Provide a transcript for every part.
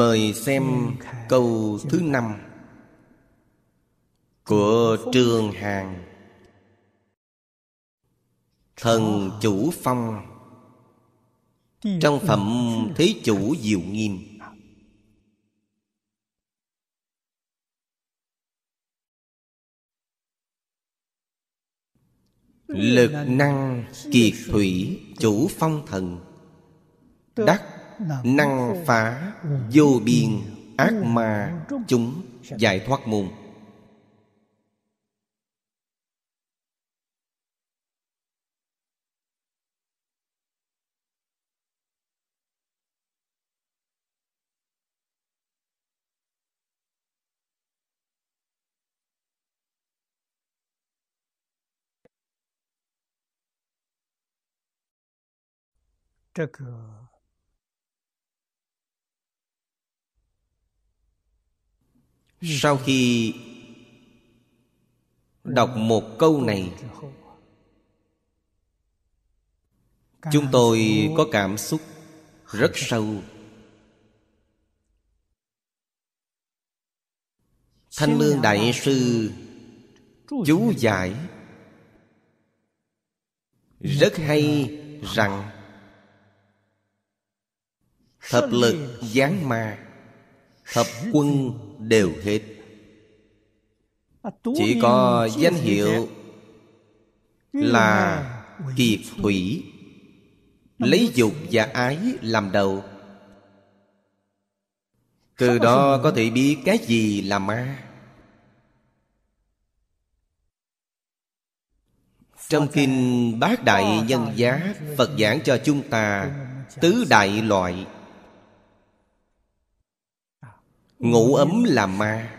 Mời xem câu thứ năm Của Trường Hàng. Thần Chủ Phong. Trong phẩm Thế Chủ Diệu Nghiêm. Lực năng kiệt thủy chủ phong thần. Đắc năng phá vô biên ác ma chúng giải thoát môn. Ờ, Trắc cơ sau khi đọc một câu này, Chúng tôi có cảm xúc rất sâu. Thanh Lương Đại Sư chú giải Rất hay rằng Thập lực giáng ma, Thập quân đều hết. Chỉ có danh hiệu là kiệt thủy. Lấy dục và ái làm đầu. Từ đó có thể biết cái gì là ma. Trong kinh Bát Đại Nhân Giá, Phật giảng cho chúng ta Tứ đại loại. Ngủ ấm là ma.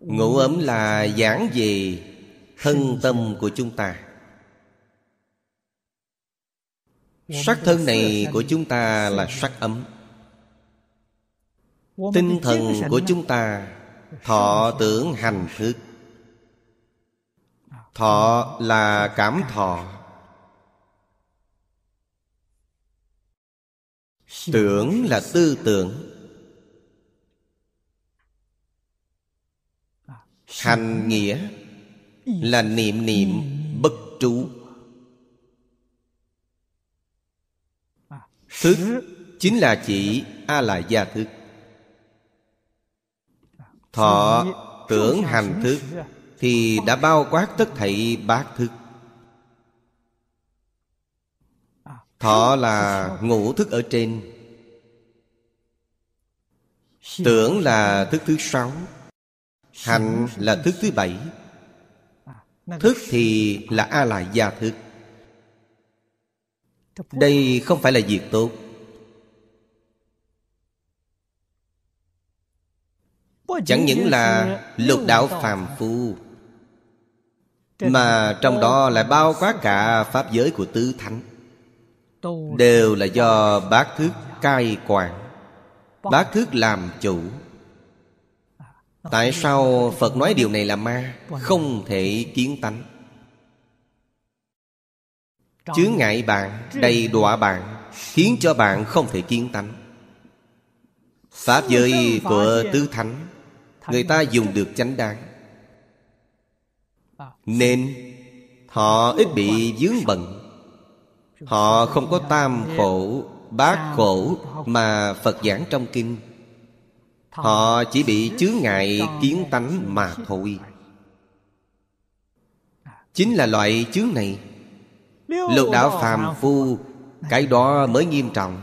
Ngủ ấm là giảng về thân tâm của chúng ta. Sắc thân này của chúng ta là sắc ấm. Tinh thần của chúng ta, Thọ tưởng hành thức. Thọ là cảm thọ. Tưởng là tư tưởng. Hành nghĩa là niệm niệm bất trú. Thức chính là chỉ A la gia thức. Thọ tưởng hành thức Thì đã bao quát tất thảy bát thức. Thọ là ngũ thức ở trên. Tưởng là thức thứ sáu, Hành là thức thứ bảy. Thức thì là A la gia thức. Đây không phải là việc tốt. Chẳng những là lục đạo phàm phu, Mà trong đó lại bao quát cả Pháp giới của tứ thánh. Đều là do bát thức cai quản. Bát thức làm chủ. Tại sao Phật nói điều này là ma? Không thể kiến tánh. Chướng ngại bạn Đầy đọa bạn Khiến cho bạn không thể kiến tánh. Pháp giới của tứ thánh Người ta dùng được chánh đáng Nên Họ ít bị dướng bận Họ không có tam khổ, Bát khổ Mà Phật giảng trong kinh. Họ chỉ bị chướng ngại kiến tánh mà thôi. Chính là loại chướng này. Lục đạo phàm phu, Cái đó mới nghiêm trọng.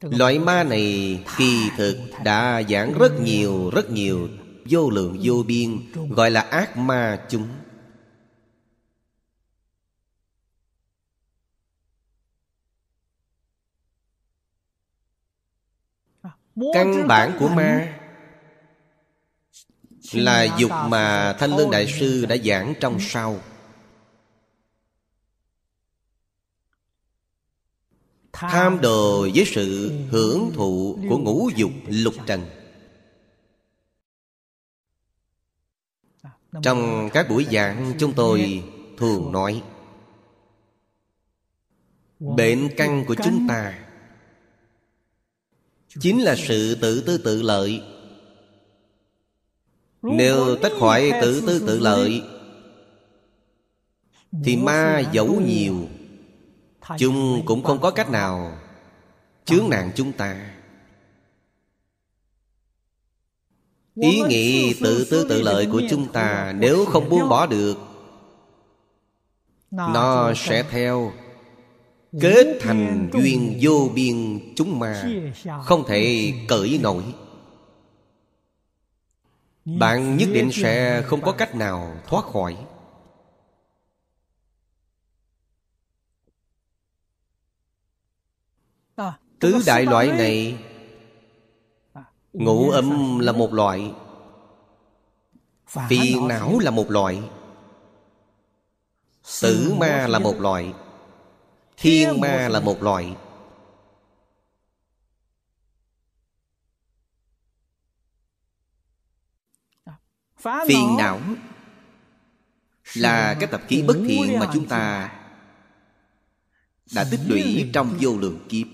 Loại ma này kỳ thực đã giảng rất nhiều rất nhiều, Vô lượng vô biên, Gọi là ác ma chúng. căn bản của ma là dục mà thanh lương đại sư đã giảng trong sau. Tham đồ với sự hưởng thụ của ngũ dục lục trần. Trong các buổi giảng chúng tôi thường nói bệnh căn của chúng ta Chính là sự tự tư tự lợi. Nếu tách khỏi tự tư tự lợi, Thì ma dẫu nhiều, Chúng cũng không có cách nào Chướng nạn chúng ta. Ý nghĩ tự tư tự lợi của chúng ta Nếu không buông bỏ được, Nó sẽ theo Kết thành duyên vô biên chúng ma Không thể cởi nổi. Bạn nhất định sẽ không có cách nào thoát khỏi. Tứ đại loại này Ngũ âm là một loại Phiền não là một loại Tử ma là một loại Thiên ma là một loại. Phiền não Là cái tập khí bất thiện mà chúng ta Đã tích lũy trong vô lượng kiếp.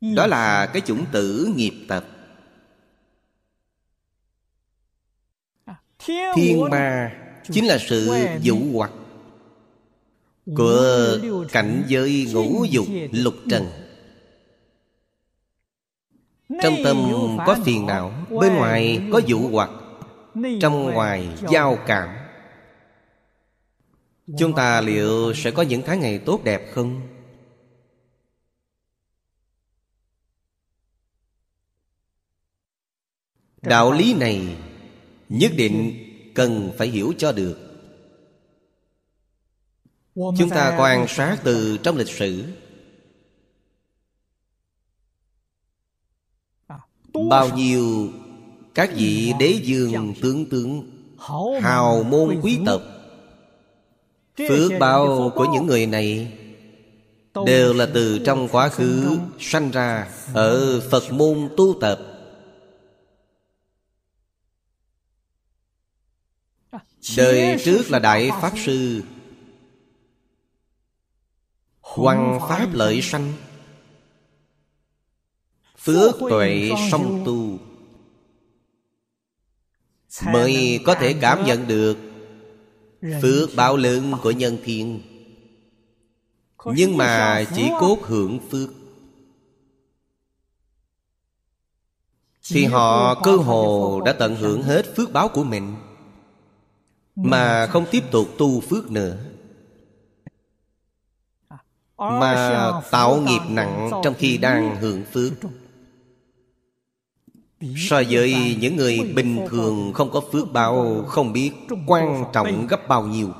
Đó là cái chủng tử nghiệp tập thiên ma chính là sự dụ hoặc. Của cảnh giới ngũ dục lục trần. Trong tâm có phiền não bên ngoài có dụ hoặc. Trong ngoài giao cảm. Chúng ta liệu sẽ có những tháng ngày tốt đẹp không? Đạo lý này nhất định cần phải hiểu cho được. Chúng ta quan sát từ trong lịch sử. Bao nhiêu các vị đế dương tướng tướng, Hào môn quý tộc, Phước báo của những người này Đều là từ trong quá khứ Sanh ra Ở Phật môn tu tập. Đời trước là Đại Pháp Sư. Hoàng Pháp lợi sanh. Phước tuệ song tu. Mới có thể cảm nhận được Phước báo lớn của nhân thiên. Nhưng mà chỉ cốt hưởng phước. Thì họ cơ hồ đã tận hưởng hết phước báo của mình mà không tiếp tục tu phước nữa. Mà tạo nghiệp nặng trong khi đang hưởng phước. So với những người bình thường không có phước báo, Không biết quan trọng gấp bao nhiêu.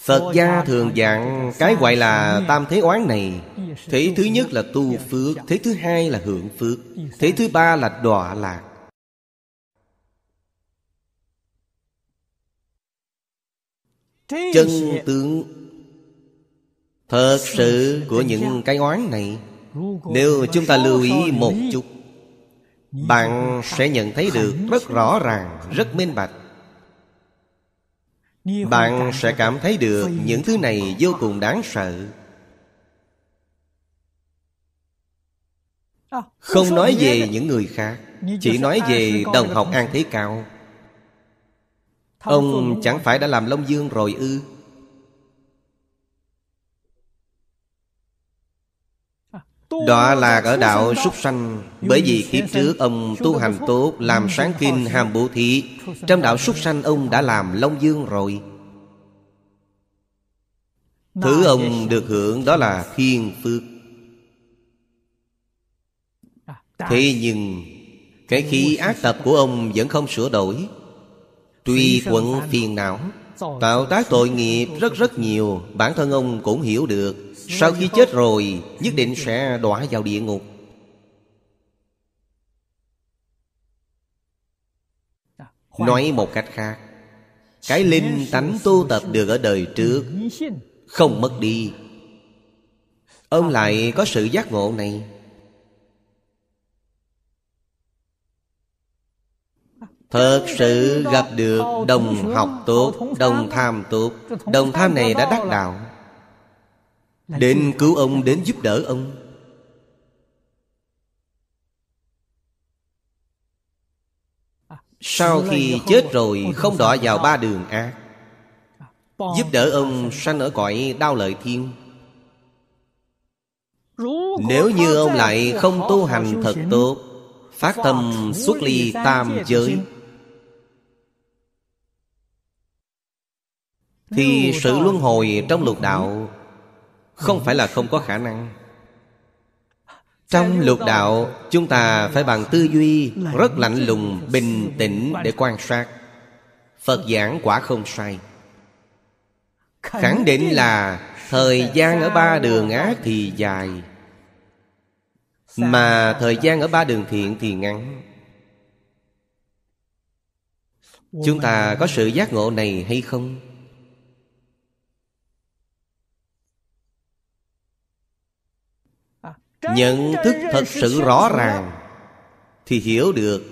Phật gia thường dạng cái gọi là tam thế oán này. Thế thứ nhất là tu phước, Thế thứ hai là hưởng phước, Thế thứ ba là đọa lạc. Chân tướng Thật sự của những cái oán này Nếu chúng ta lưu ý một chút Bạn sẽ nhận thấy được rất rõ ràng, rất minh bạch. Bạn sẽ cảm thấy được những thứ này vô cùng đáng sợ. Không nói về những người khác Chỉ nói về đồng học An Thế Cao Ông chẳng phải đã làm Long Dương rồi ư? Đọa lạc ở đạo súc sanh Bởi vì kiếp trước ông tu hành tốt Làm sáng kinh hàm bố thị Trong đạo súc sanh ông đã làm Long Dương rồi. Thứ ông được hưởng đó là thiên phước. Thế nhưng Cái khí ác tập của ông vẫn không sửa đổi Tuy quận phiền não Tạo tác tội nghiệp rất rất nhiều Bản thân ông cũng hiểu được Sau khi chết rồi Nhất định sẽ đọa vào địa ngục. Nói một cách khác Cái linh tánh tu tập được ở đời trước Không mất đi. Ông lại có sự giác ngộ này Thật sự gặp được đồng học tốt, Đồng tham tốt. Đồng tham này đã đắc đạo. Đến cứu ông, đến giúp đỡ ông. Sau khi chết rồi, không đọa vào ba đường ác. Giúp đỡ ông sanh ở cõi đau lợi thiên. Nếu như ông lại không tu hành thật tốt, Phát tâm xuất ly tam giới Thì sự luân hồi trong lục đạo Không phải là không có khả năng. Trong lục đạo Chúng ta phải bằng tư duy Rất lạnh lùng, bình tĩnh để quan sát. Phật giảng quả không sai. Khẳng định là Thời gian ở ba đường ác thì dài. Mà thời gian ở ba đường thiện thì ngắn. Chúng ta có sự giác ngộ này hay không? Nhận thức thật sự rõ ràng thì hiểu được.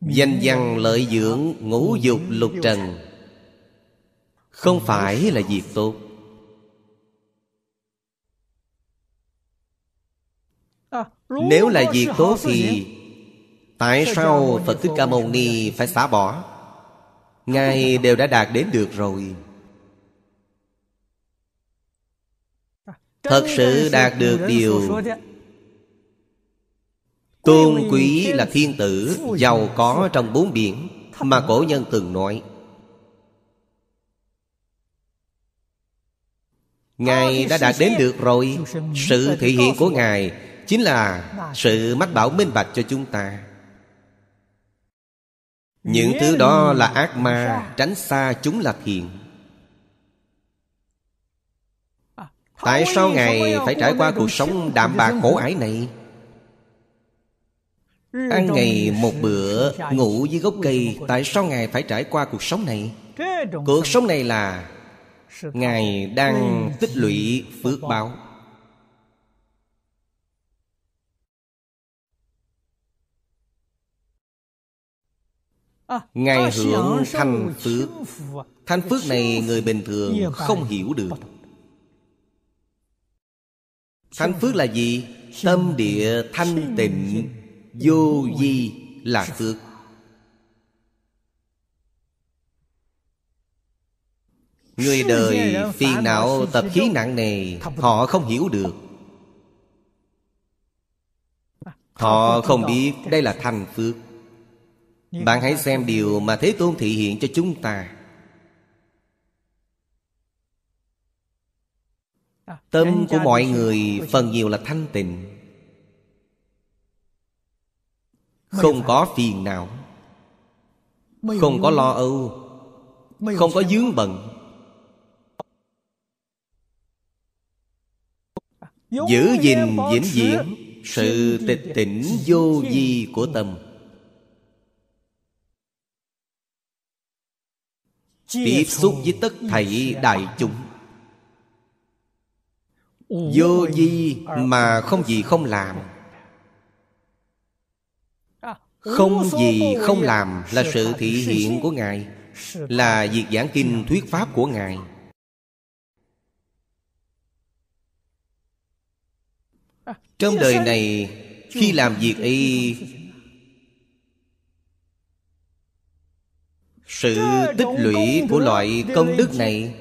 Danh văn lợi dưỡng ngũ dục lục trần không phải là việc tốt. Nếu là việc tốt thì tại sao phật thích ca mâu ni phải xả bỏ? Ngài đều đã đạt đến được rồi. Thật sự đạt được điều Tôn quý là thiên tử Giàu có trong bốn biển Mà cổ nhân từng nói. Ngài đã đạt đến được rồi. Sự thể hiện của Ngài Chính là sự mách bảo minh bạch cho chúng ta. Những thứ đó là ác ma Tránh xa chúng là thiện Tại sao Ngài phải trải qua cuộc sống đạm bạc khổ ải này? Ăn ngày một bữa Ngủ dưới gốc cây Tại sao Ngài phải trải qua cuộc sống này? Cuộc sống này là Ngài đang tích lũy phước báo. Ngài hưởng thanh phước. Thanh phước này người bình thường không hiểu được Thanh phước là gì? Tâm địa thanh tịnh Vô di là phước. Người đời phiền não tập khí nặng nề Họ không hiểu được. Họ không biết đây là thành phước. Bạn hãy xem điều mà Thế Tôn thị hiện cho chúng ta Tâm của mọi người phần nhiều là thanh tịnh. Không có phiền não. Không có lo âu. Không có dướng bận. Giữ gìn vĩnh viễn Sự tịch tỉnh vô vi của tâm. Tiếp xúc với tất thảy đại chúng Vô di mà không gì không làm. Không gì không làm là sự thị hiện của Ngài Là việc giảng kinh thuyết pháp của Ngài. Trong đời này Khi làm việc ấy Sự tích lũy của loại công đức này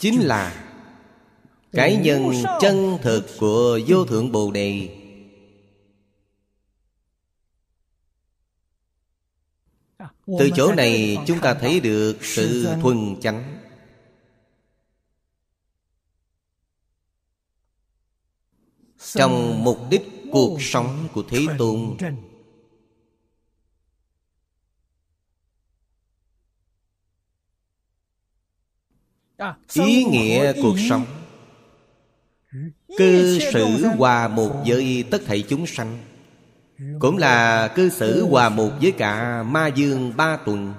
chính là cái nhân chân thực của vô thượng bồ đề. Từ chỗ này chúng ta thấy được sự thuần chánh. Trong mục đích cuộc sống của thế tôn ý nghĩa cuộc sống. Cư xử hòa một với tất thảy chúng sanh. Cũng là cư xử hòa một với cả ma dương ba tuần.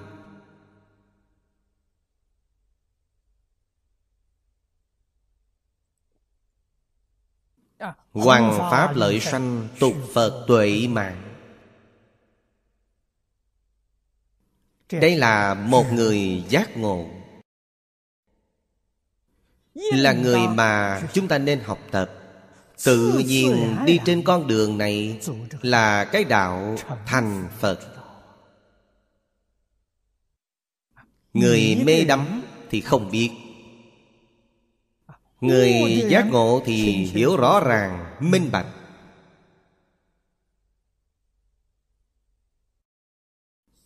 Hoàng Pháp lợi sanh Tục Phật tuệ mạng. Đây là một người giác ngộ Là người mà chúng ta nên học tập. Tự nhiên đi trên con đường này Là cái đạo thành Phật. Người mê đắm thì không biết. Người giác ngộ thì hiểu rõ ràng, minh bạch.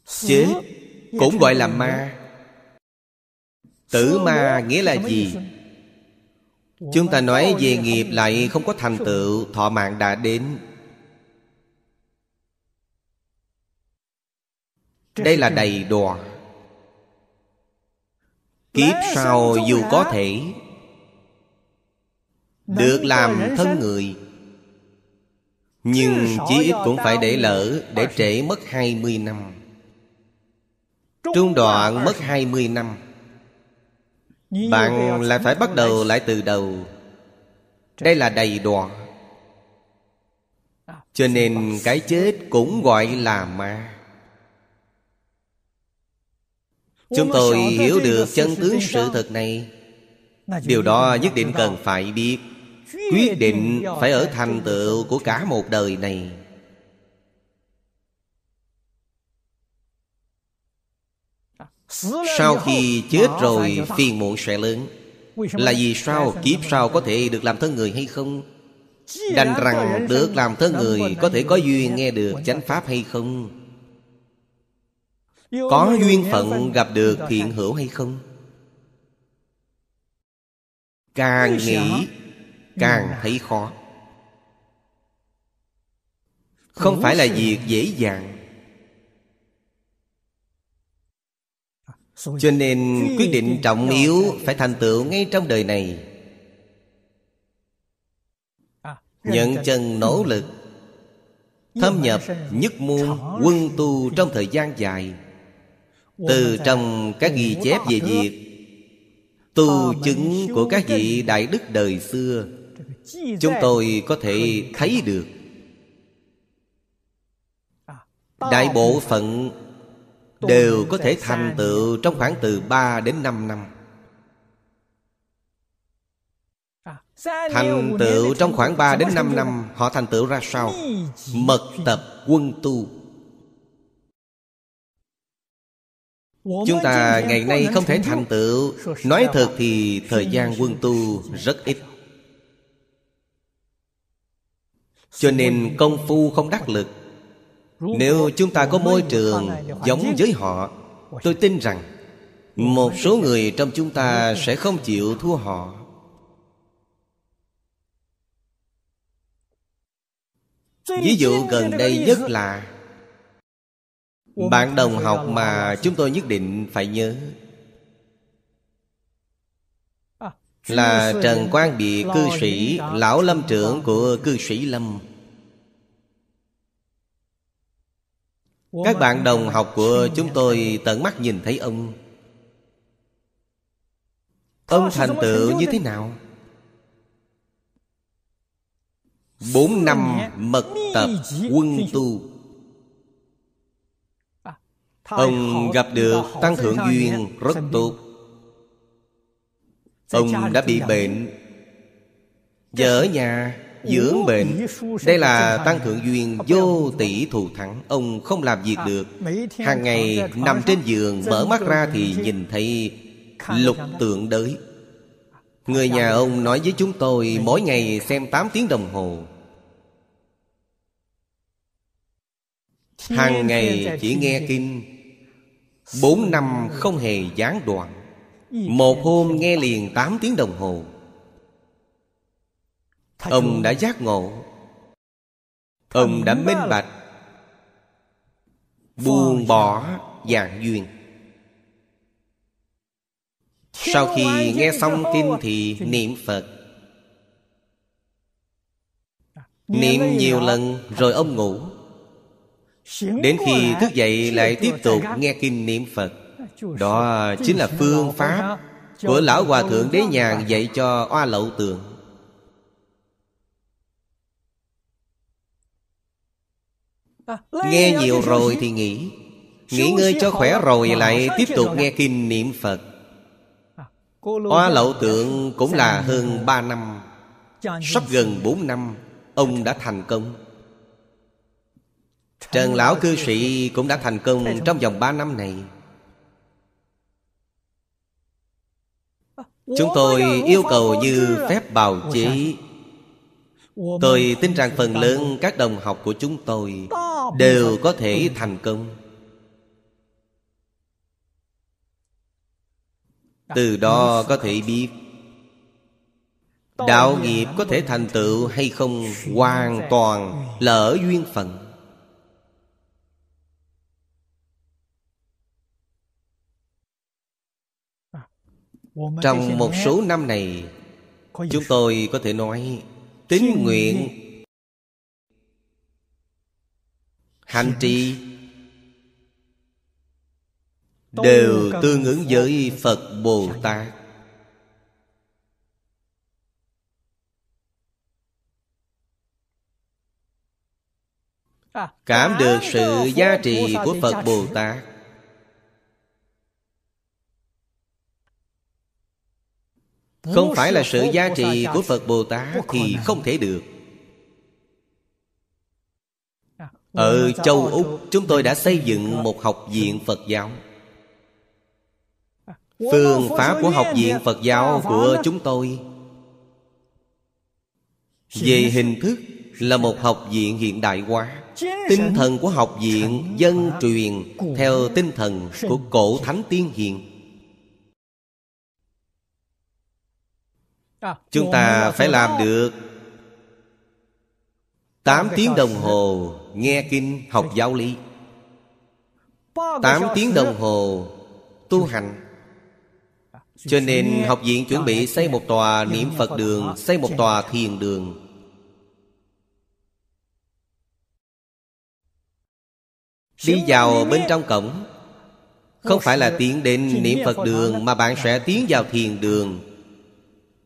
Chết cũng gọi là ma. Tử ma nghĩa là gì? Chúng ta nói về nghiệp lại không có thành tựu Thọ mạng đã đến. Đây là đầy đọa Kiếp sau dù có thể Được làm thân người. Nhưng chỉ ít cũng phải để lỡ Để trễ mất 20 năm. Trung đoạn mất 20 năm Bạn lại phải bắt đầu lại từ đầu. Đây là đầy đọa. Cho nên cái chết cũng gọi là ma. Chúng tôi hiểu được chân tướng sự thật này. Điều đó nhất định cần phải biết. Quyết định phải ở thành tựu của cả một đời này Sau khi chết rồi, phiền muộn sẽ lớn. Là vì sao kiếp sau có thể được làm thân người hay không? Đành rằng được làm thân người Có thể có duyên nghe được chánh pháp hay không? Có duyên phận gặp được thiện hữu hay không? Càng nghĩ, Càng thấy khó. Không phải là việc dễ dàng. Cho nên quyết định trọng yếu phải thành tựu ngay trong đời này. Nhận chân nỗ lực thâm nhập nhất môn quân tu trong thời gian dài. từ trong các ghi chép về việc tu chứng của các vị đại đức đời xưa chúng tôi có thể thấy được. Đại bộ phận Đều có thể thành tựu trong khoảng từ 3 đến 5 năm. Thành tựu trong khoảng 3 đến 5 năm Họ thành tựu ra sao? Mật tập quân tu. Chúng ta ngày nay không thể thành tựu. Nói thật thì thời gian quân tu rất ít. Cho nên công phu không đắc lực nếu chúng ta có môi trường giống với họ Tôi tin rằng Một số người trong chúng ta sẽ không chịu thua họ. Ví dụ gần đây nhất là Bạn đồng học mà chúng tôi nhất định phải nhớ. Là Trần Quang Địa cư sĩ Lão lâm trưởng của cư sĩ Lâm Các bạn đồng học của chúng tôi tận mắt nhìn thấy ông. Ông thành tựu như thế nào? Bốn năm mật tập quân tu. Ông gặp được Tăng Thượng Duyên rất tốt. Ông đã bị bệnh. Giờ ở nhà dưỡng bệnh đây là tăng thượng duyên vô tỷ thù thắng. Ông không làm việc được. Hàng ngày nằm trên giường mở mắt ra thì nhìn thấy lục tượng đới. Người nhà ông nói với chúng tôi mỗi ngày xem 8 tiếng đồng hồ. Hàng ngày chỉ nghe kinh. Bốn năm không hề gián đoạn. Một hôm nghe liền 8 tiếng đồng hồ Ông đã giác ngộ. Ông đã minh bạch. Buông bỏ dạng duyên. Sau khi nghe xong kinh thì niệm Phật. Niệm nhiều lần rồi ông ngủ. Đến khi thức dậy lại tiếp tục nghe kinh niệm Phật. Đó chính là phương pháp Của Lão Hòa Thượng Đế Nhàn dạy cho Oa Lậu Tường Nghe nhiều rồi thì nghỉ Nghỉ ngơi cho khỏe rồi lại tiếp tục nghe kinh niệm Phật. Hoa lậu tượng cũng là hơn 3 năm. Sắp gần 4 năm Ông đã thành công. Trần Lão Cư Sĩ cũng đã thành công trong vòng 3 năm này. Chúng tôi yêu cầu như phép bào chế. Tôi tin rằng phần lớn các đồng học của chúng tôi Đều có thể thành công. Từ đó có thể biết Đạo nghiệp có thể thành tựu hay không Hoàn toàn là ở duyên phận. Trong một số năm này Chúng tôi có thể nói Tín nguyện Hành trì. Đều tương ứng với Phật Bồ Tát. Cảm được sự giá trị của Phật Bồ Tát. Không phải là sự giá trị của Phật Bồ Tát Thì không thể được Ở châu Úc Chúng tôi đã xây dựng một học viện Phật giáo. Phương pháp của học viện Phật giáo của chúng tôi. Về hình thức là một học viện hiện đại hóa. Tinh thần của học viện dân truyền Theo tinh thần của cổ thánh tiên hiền. Chúng ta phải làm được 8 tiếng đồng hồ nghe kinh, học giáo lý. Tám tiếng đồng hồ, tu hành. Cho nên học viện chuẩn bị xây một tòa niệm Phật đường, Xây một tòa thiền đường. Đi vào bên trong cổng. Không phải là tiến đến niệm Phật đường Mà bạn sẽ tiến vào thiền đường.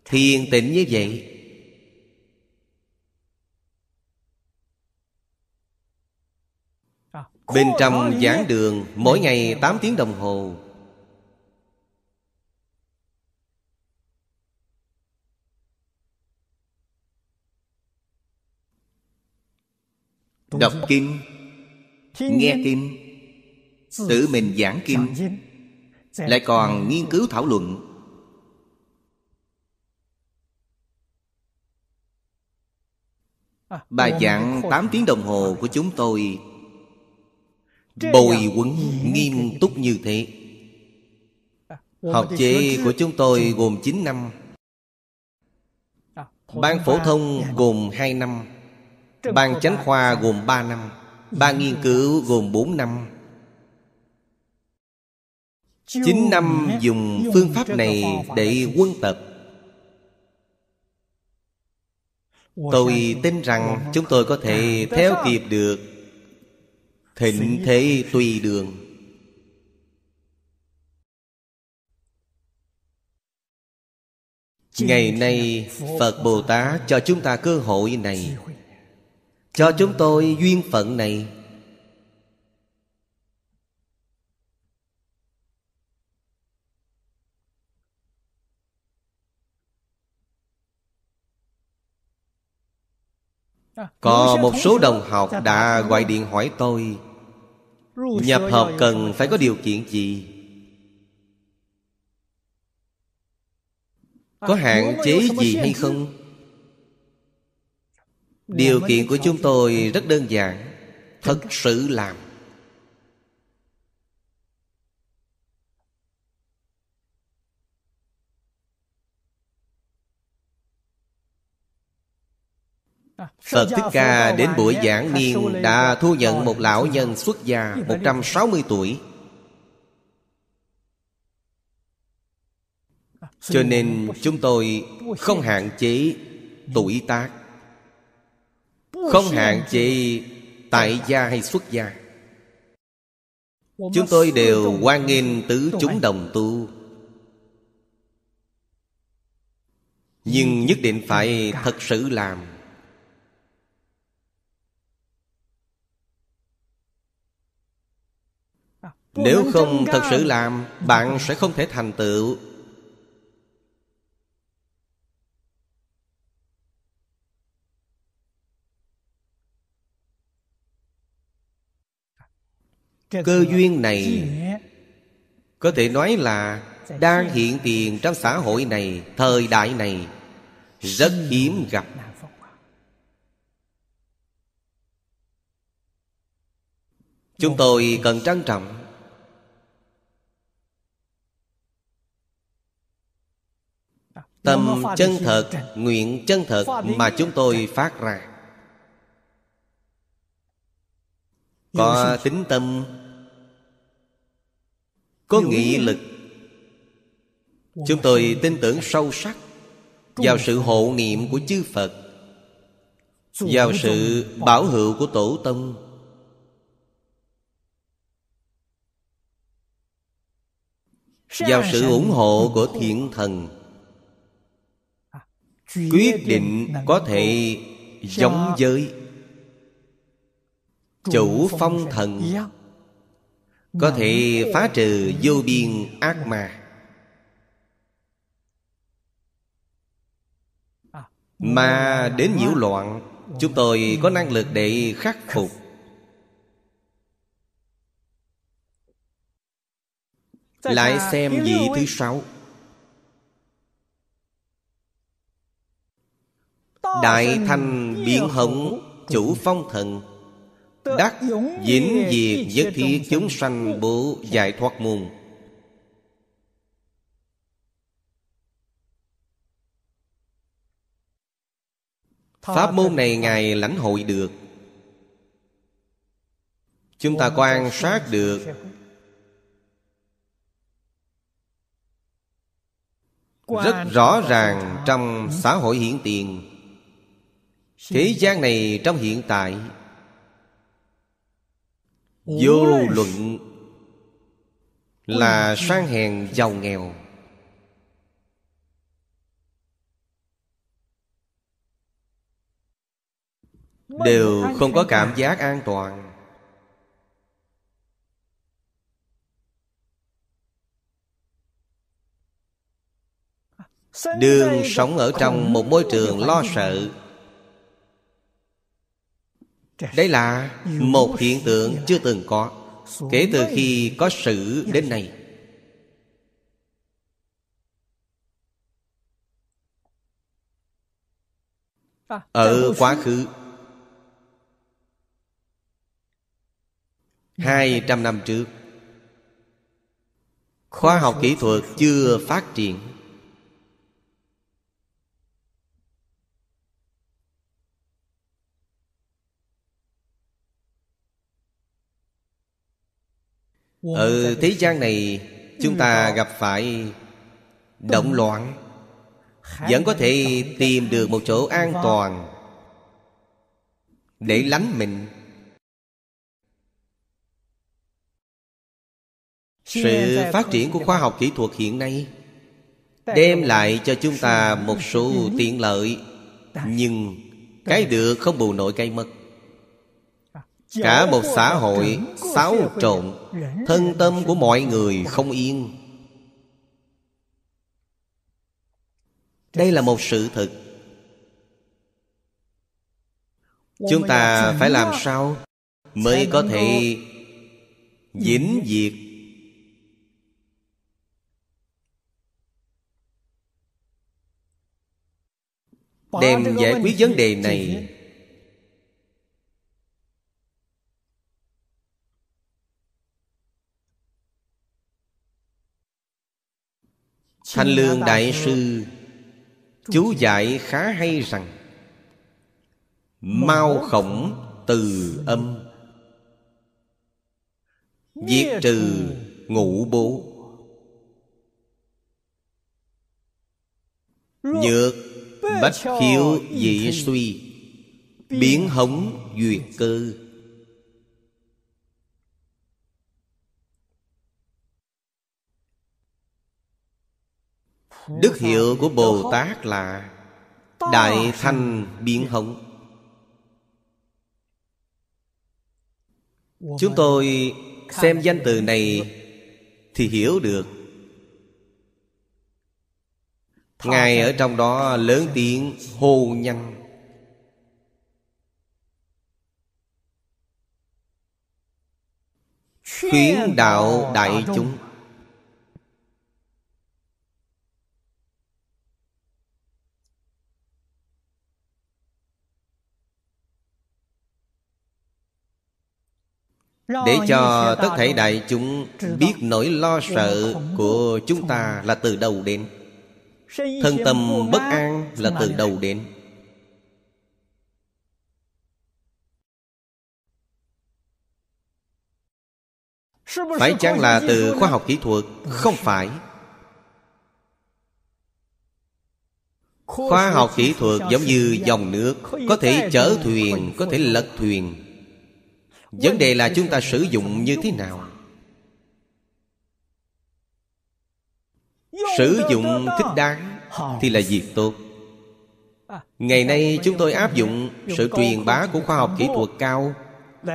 Thiền tịnh như vậy. Bên trong giảng đường Mỗi ngày 8 tiếng đồng hồ. Đọc kinh Nghe kinh Tự mình giảng kinh Lại còn nghiên cứu thảo luận. Bài giảng 8 tiếng đồng hồ của chúng tôi Bồi quấn nghiêm túc như thế. Học chế của chúng tôi gồm 9 năm. Ban phổ thông gồm 2 năm. Ban chánh khoa gồm 3 năm. Ban nghiên cứu gồm 4 năm. 9 năm dùng phương pháp này để quân tập. Tôi tin rằng chúng tôi có thể theo kịp được Thịnh thế tùy đường. Ngày nay Phật Bồ Tát cho chúng ta cơ hội này. Cho chúng tôi duyên phận này. Có một số đồng học đã gọi điện hỏi tôi Nhập học cần phải có điều kiện gì? Có hạn chế gì hay không? điều kiện của chúng tôi rất đơn giản. Thật sự làm Phật Thích Ca đến buổi giảng niên Đã thu nhận một lão nhân xuất gia 160 tuổi. Cho nên chúng tôi không hạn chế tuổi tác, không hạn chế tại gia hay xuất gia. Chúng tôi đều hoan nghênh tứ chúng đồng tu. Nhưng nhất định phải thật sự làm. Nếu không thật sự làm Bạn sẽ không thể thành tựu. Cơ duyên này Có thể nói là Đang hiện tiền trong xã hội này Thời đại này Rất hiếm gặp. Chúng tôi cần trân trọng Tâm chân thật Nguyện chân thật Mà chúng tôi phát ra. Có tính tâm Có nghị lực. Chúng tôi tin tưởng sâu sắc Vào sự hộ niệm của chư Phật Vào sự bảo hữu của Tổ Tông. Vào sự ủng hộ của thiện thần quyết định có thể giống với chủ phong thần. có thể phá trừ vô biên ác ma. Mà đến nhiễu loạn chúng tôi có năng lực để khắc phục. Lại xem vị thứ sáu Đại thành biện hồng Chủ phong thần. Đắc vĩnh diệt nhất thiết chúng sanh bộ giải thoát môn. Pháp môn này Ngài lãnh hội được. Chúng ta quan sát được. Rất rõ ràng trong xã hội hiện tiền Thế gian này trong hiện tại Vô luận Là sang hèn giàu nghèo Đều không có cảm giác an toàn. Đường sống ở trong một môi trường lo sợ đây là một hiện tượng chưa từng có, Kể từ khi có sự đến nay. Ở quá khứ, Hai trăm năm trước, Khoa học kỹ thuật chưa phát triển. Ở thế gian này chúng ta gặp phải động loạn. Vẫn có thể tìm được một chỗ an toàn để lánh mình. Sự phát triển của khoa học kỹ thuật hiện nay đem lại cho chúng ta một số tiện lợi nhưng cái được không bù nổi cái mất Cả một xã hội xáo trộn Thân tâm của mọi người không yên. Đây là một sự thực Chúng ta phải làm sao Mới có thể Vĩnh diệt Đem giải quyết vấn đề này Thanh Lương Đại Sư Chú giải khá hay rằng Mau khổng từ âm. Diệt trừ ngũ bố. Nhược bách khiếu dị suy Biến hống duyệt cơ Đức hiệu của Bồ Tát là Đại Thanh Biến Hồng Chúng tôi xem danh từ này Thì hiểu được. Ngài ở trong đó lớn tiếng hô nhanh Khuyến đạo đại chúng. Để cho tất thể đại chúng biết nỗi lo sợ của chúng ta là từ đầu đến? Thân tâm bất an là từ đầu đến? Phải chăng là từ khoa học kỹ thuật? Không phải. Khoa học kỹ thuật giống như dòng nước Có thể chở thuyền, có thể lật thuyền Vấn đề là chúng ta sử dụng như thế nào? Sử dụng thích đáng Thì là việc tốt. Ngày nay chúng tôi áp dụng sự truyền bá của khoa học kỹ thuật cao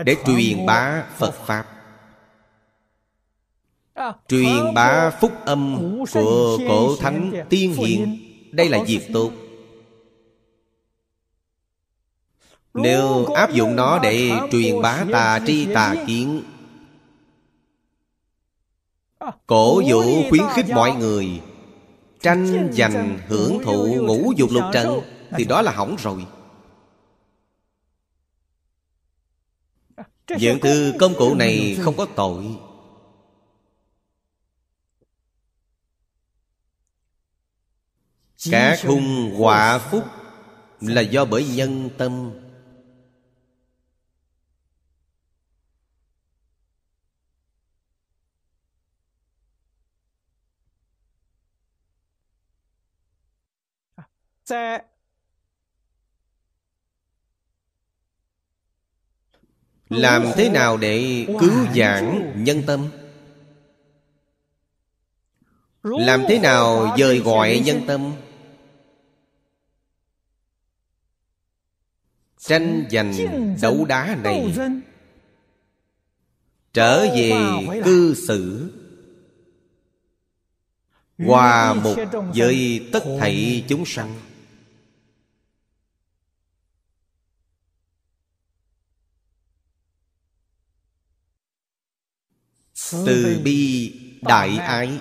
Để truyền bá Phật Pháp. Truyền bá phúc âm của cổ thánh tiên hiền, Đây là việc tốt. Nếu áp dụng nó để truyền bá tà tri tà kiến. Cổ vũ khuyến khích mọi người Tranh giành hưởng thụ ngũ dục lục trần Thì đó là hỏng rồi. Những thứ công cụ này không có tội. Các hung họa phúc Là do bởi nhân tâm Làm thế nào để cứu giảng nhân tâm? Làm thế nào dời gọi nhân tâm? Tranh giành đấu đá này. Trở về cư xử. Hòa một với tất thảy chúng sanh Từ bi đại ái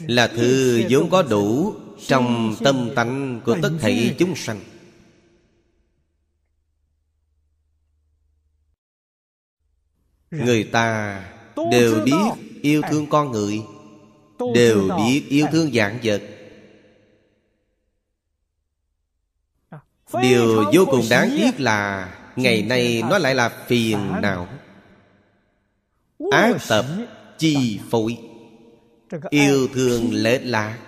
Là thứ vốn có đủ Trong tâm tánh của tất thảy chúng sanh. Người ta đều biết yêu thương con người, Đều biết yêu thương dạng vật. Điều vô cùng đáng tiếc là Ngày nay nó lại là phiền não. Ác tập chi phối. Yêu thương lệch lạc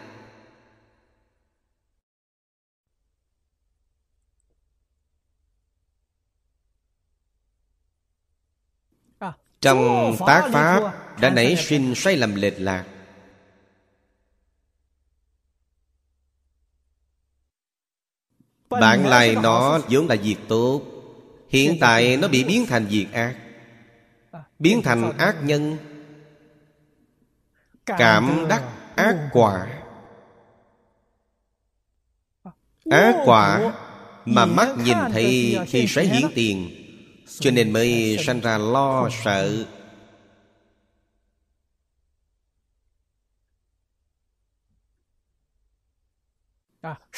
Trong tác pháp đã nảy sinh sai lầm lệch lạc. Bạn lại nó vốn là việc tốt. Hiện tại nó bị biến thành việc ác Biến thành ác nhân. Cảm đắc ác quả. Ác quả Mà mắt nhìn thấy thì sẽ hiển tiền, Cho nên mới sanh ra lo sợ.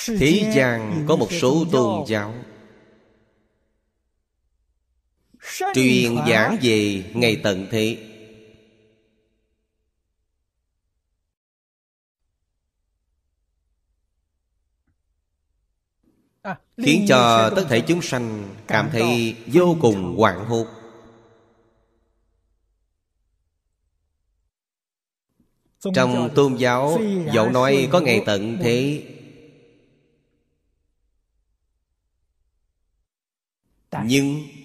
Thế gian có một số tôn giáo Truyền giảng về ngày tận thế. Khiến cho tất thể chúng sanh cảm thấy vô cùng hoảng hốt. Trong tôn giáo dẫu nói có ngày tận thế. Nhưng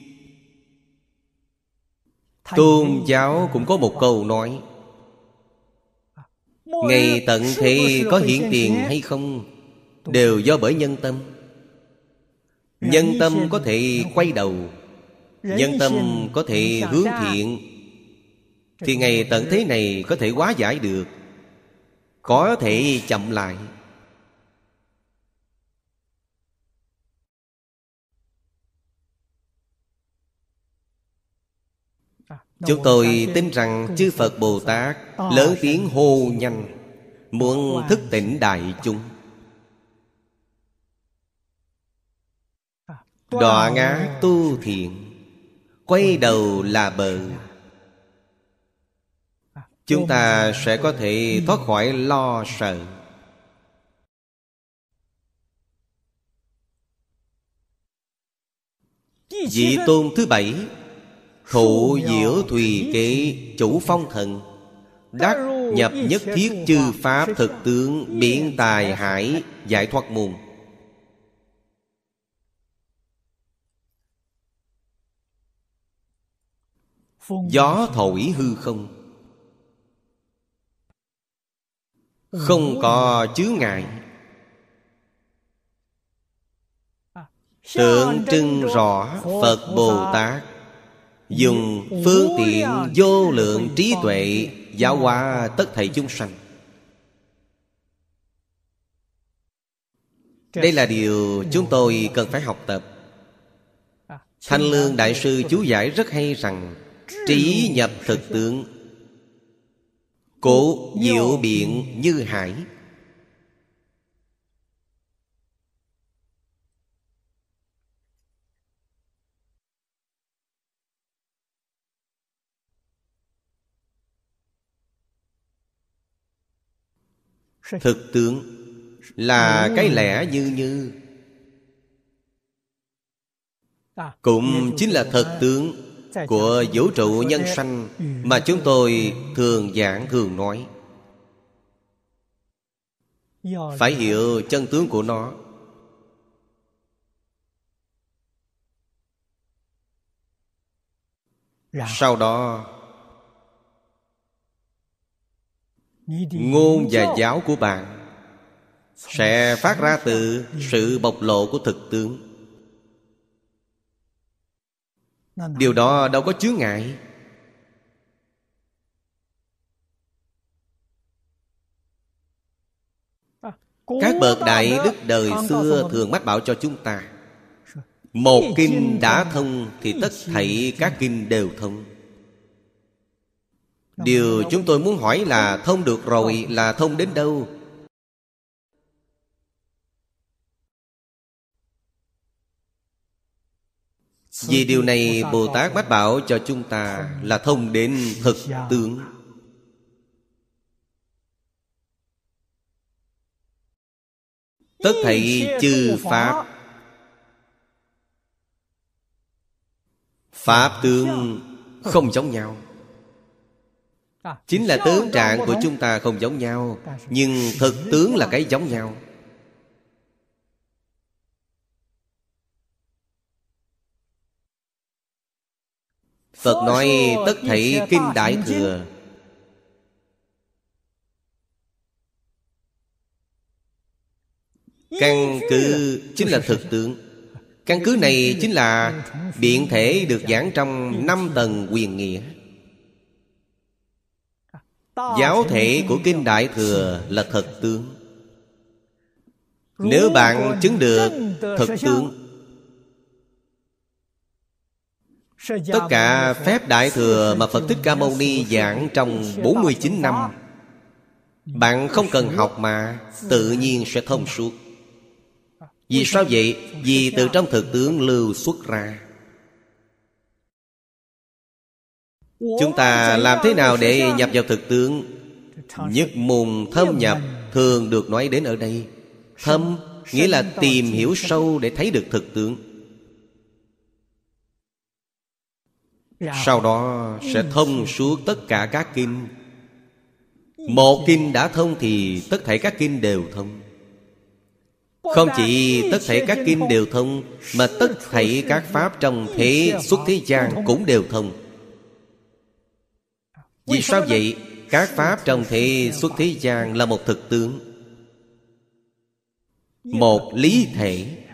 Tôn giáo cũng có một câu nói, Ngày tận thế có hiện tiền hay không Đều do bởi nhân tâm. Nhân tâm có thể quay đầu, Nhân tâm có thể hướng thiện, Thì ngày tận thế này có thể hóa giải được, Có thể chậm lại. Chúng tôi tin rằng chư Phật Bồ Tát Lớn tiếng hô nhanh Muốn thức tỉnh đại chúng. Đọa ngã tu thiện Quay đầu là bờ. Chúng ta sẽ có thể thoát khỏi lo sợ. Vị tôn thứ bảy Thụ diễu thùy kế chủ phong thần. Đắc nhập nhất thiết chư pháp thực tướng Biển tài hải giải thoát môn. Gió thổi hư không? Không có chứa ngại. Tượng trưng rõ Phật Bồ Tát Dùng phương tiện vô lượng trí tuệ Giáo hóa tất thảy chúng sanh. Đây là điều chúng tôi cần phải học tập. Thanh Lương Đại Sư chú giải rất hay rằng Trí nhập thực tướng Cố diệu biện như hải Thực tướng là cái lẽ như như. Cũng chính là thực tướng của vũ trụ nhân sanh mà chúng tôi thường giảng thường nói. Phải hiểu chân tướng của nó. Sau đó ngôn và giáo của bạn sẽ phát ra từ sự bộc lộ của thực tướng. Điều đó đâu có chướng ngại. Các bậc đại đức đời xưa thường mách bảo cho chúng ta, một kinh đã thông thì tất thảy các kinh đều thông điều chúng tôi muốn hỏi là thông được rồi là thông đến đâu? Vì điều này Bồ Tát bách bảo cho chúng ta Là thông đến thực tướng. Tất thảy chư Pháp. Pháp tướng không giống nhau Chính là tướng trạng của chúng ta không giống nhau Nhưng thực tướng là cái giống nhau. Phật nói tất thảy kinh đại thừa. Căn cứ chính là thực tướng. Căn cứ này chính là Biện thể được giảng trong năm tầng quyền nghĩa Giáo thể của Kinh Đại Thừa là thật tướng. Nếu bạn chứng được thật tướng Tất cả phép Đại Thừa mà Phật Thích Ca Mâu Ni giảng trong 49 năm Bạn không cần học mà Tự nhiên sẽ thông suốt. Vì sao vậy? Vì từ trong thực tướng lưu xuất ra Chúng ta làm thế nào để nhập vào thực tướng? Nhất mùng thâm nhập Thường được nói đến ở đây. Thâm nghĩa là tìm hiểu sâu để thấy được thực tướng. Sau đó sẽ thông suốt tất cả các kinh. Một kinh đã thông thì tất thể các kinh đều thông. Không chỉ tất thể các kinh đều thông Mà tất thảy các pháp trong thế xuất thế gian cũng đều thông Vì sao vậy? Các Pháp trong thế xuất thế gian là một thực tướng. Một lý thể.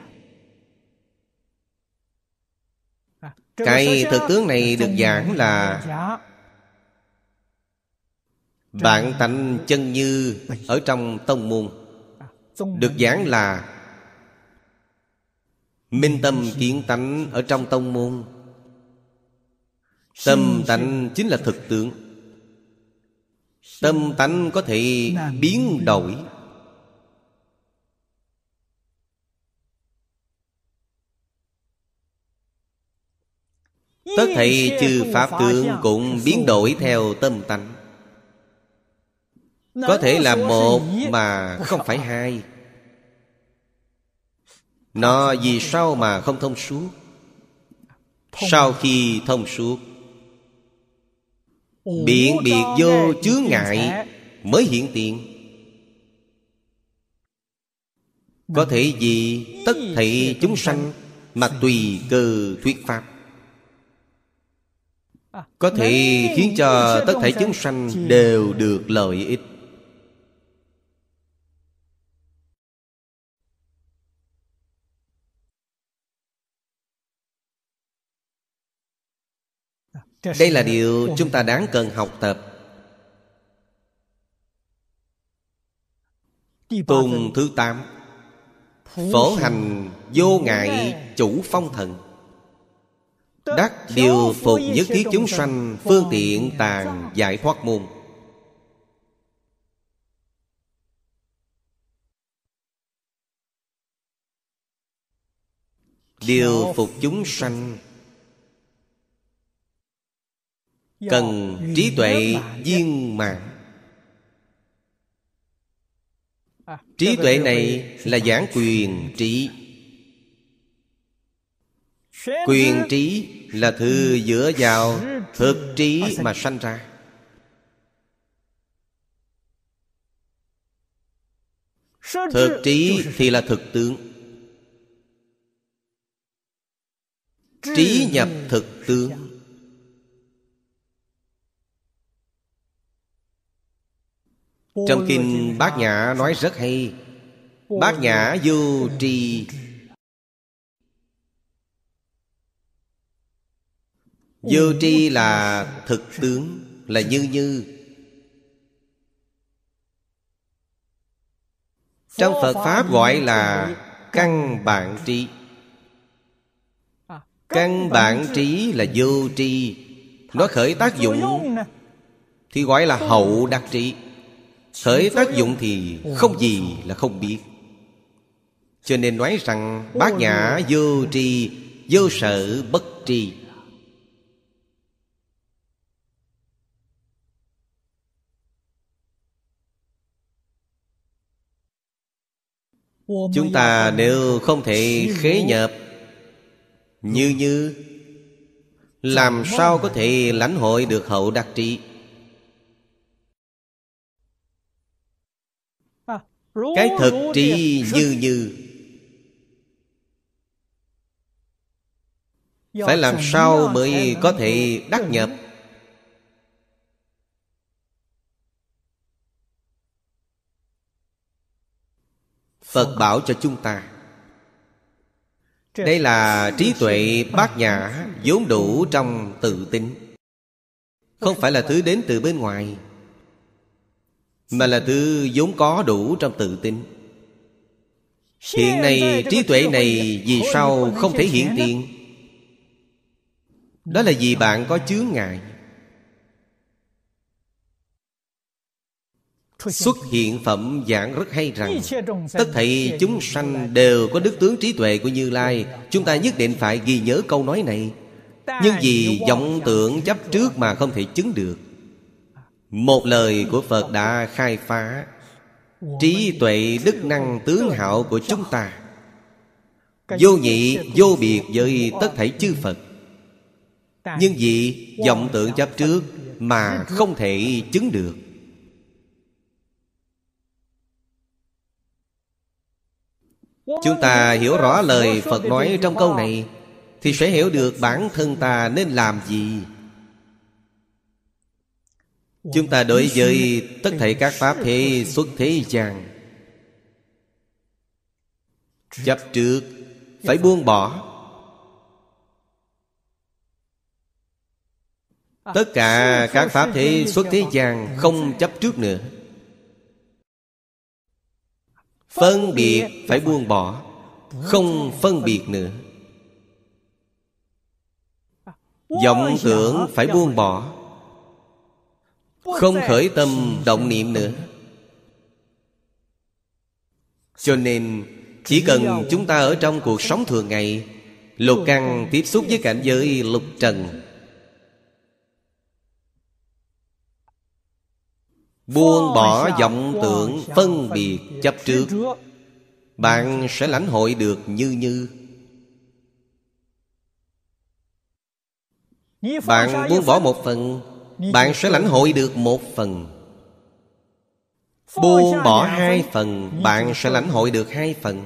Cái thực tướng này được giảng là Bạn tánh chân như ở trong tông môn. Được giảng là Minh tâm kiến tánh ở trong tông môn. Tâm tánh chính là thực tướng Tâm tánh có thể biến đổi. Tất thảy chư Pháp tướng cũng biến đổi theo tâm tánh. Có thể là một mà không phải hai. Nó vì sao mà không thông suốt? Sau khi thông suốt Biện biệt vô chướng ngại Mới hiện tiền. Có thể vì tất thảy chúng sanh Mà tùy cơ thuyết pháp. Có thể khiến cho tất thể chúng sanh đều được lợi ích đây là điều chúng ta đáng cần học tập. Tôn thứ tám. Phổ hành vô ngại chủ phong thần. Đắc điều phục nhất thiết chúng sanh Phương tiện tàn giải thoát môn. Điều phục chúng sanh Cần trí tuệ viên mạng Trí tuệ này là giảng quyền trí. Quyền trí là thứ dựa vào thực trí mà sanh ra. Thực trí thì là thực tướng. Trí nhập thực tướng Trong kinh Bát Nhã nói rất hay. Bát Nhã vô tri. Vô tri là thực tướng Là như như. Trong Phật Pháp gọi là Căn bản trí. Căn bản trí là vô tri. Nó khởi tác dụng Thì gọi là hậu đặc trị Khởi tác dụng thì không gì là không biết. Cho nên nói rằng Bát nhã vô tri, Vô sở bất tri. Chúng ta nếu không thể khế nhập, Như như, Làm sao có thể lãnh hội được hậu đặc trị Cái thực trị như như Phải làm sao mới có thể đắc nhập? Phật bảo cho chúng ta. Đây là trí tuệ bát nhã vốn đủ trong tự tính. Không phải là thứ đến từ bên ngoài mà là thứ vốn có đủ trong tự tin. Hiện nay trí tuệ này vì sao không thể hiện tiền? Đó là vì bạn có chướng ngại. Xuất hiện phẩm giảng rất hay rằng, Tất thảy chúng sanh đều có đức tướng trí tuệ của Như Lai. Chúng ta nhất định phải ghi nhớ câu nói này. Nhưng vì vọng tưởng chấp trước mà không thể chứng được. Một lời của Phật đã khai phá. Trí tuệ đức năng tướng hảo của chúng ta. Vô nhị, vô biệt với tất thảy chư Phật. Nhưng vì vọng tưởng chấp trước Mà không thể chứng được. Chúng ta hiểu rõ lời Phật nói trong câu này, Thì sẽ hiểu được bản thân ta nên làm gì. Chúng ta đối với tất thảy các pháp thế xuất thế gian. Chấp trước, Phải buông bỏ. Tất cả các pháp thế xuất thế gian Không chấp trước nữa. Phân biệt phải buông bỏ, Không phân biệt nữa. Vọng tưởng phải buông bỏ không khởi tâm động niệm nữa. Cho nên, chỉ cần chúng ta ở trong cuộc sống thường ngày, lục căn tiếp xúc với cảnh giới lục trần. Buông bỏ vọng tưởng phân biệt chấp trước, bạn sẽ lãnh hội được như như. Bạn buông bỏ một phần bạn sẽ lãnh hội được một phần. Buông bỏ hai phần Bạn sẽ lãnh hội được hai phần.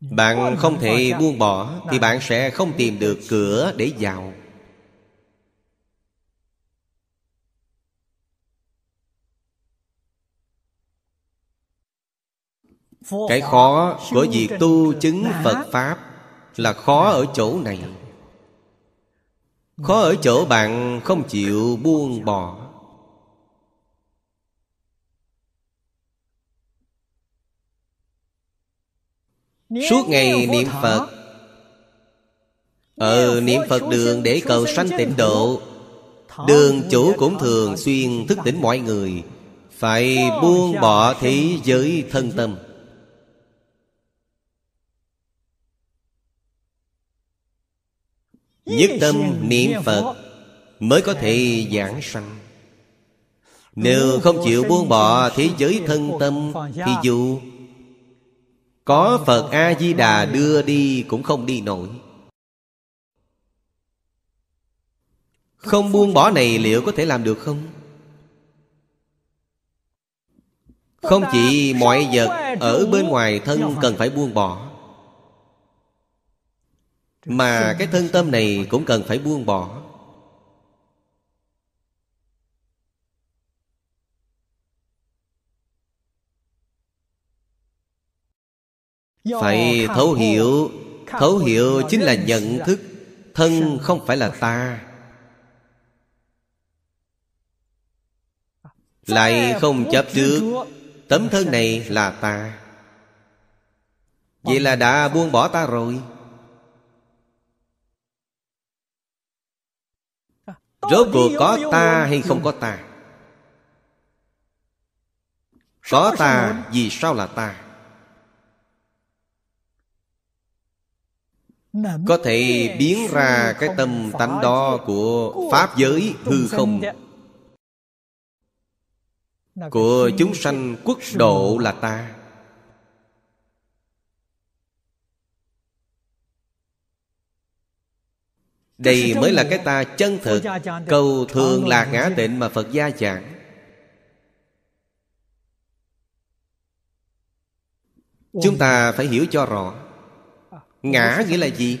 Bạn không thể buông bỏ Thì bạn sẽ không tìm được cửa để vào. Cái khó của việc tu chứng Phật Pháp Là khó ở chỗ này Khó ở chỗ bạn không chịu buông bỏ. Suốt ngày niệm Phật. Ở niệm Phật đường để cầu sanh tịnh độ Đường chủ cũng thường xuyên thức tỉnh mọi người Phải buông bỏ thế giới thân tâm Nhất tâm niệm Phật Mới có thể giảng sanh. Nếu không chịu buông bỏ thế giới thân tâm Thì dù Có Phật A-di-đà đưa đi Cũng không đi nổi. Không buông bỏ này liệu có thể làm được không? Không chỉ mọi vật ở bên ngoài thân cần phải buông bỏ mà cái thân tâm này cũng cần phải buông bỏ. Phải thấu hiểu Thấu hiểu chính là nhận thức, Thân không phải là ta. Lại không chấp trước, Tấm thân này là ta. Vậy là đã buông bỏ ta rồi. Rốt cuộc có ta hay không có ta? Có ta vì sao là ta? Có thể biến ra cái tâm tánh đó của Pháp giới hư không? Của chúng sanh quốc độ là ta Đây mới là cái ta chân thực. Cầu thường là ngã tịnh mà Phật gia giảng. Chúng ta phải hiểu cho rõ. Ngã nghĩa là gì?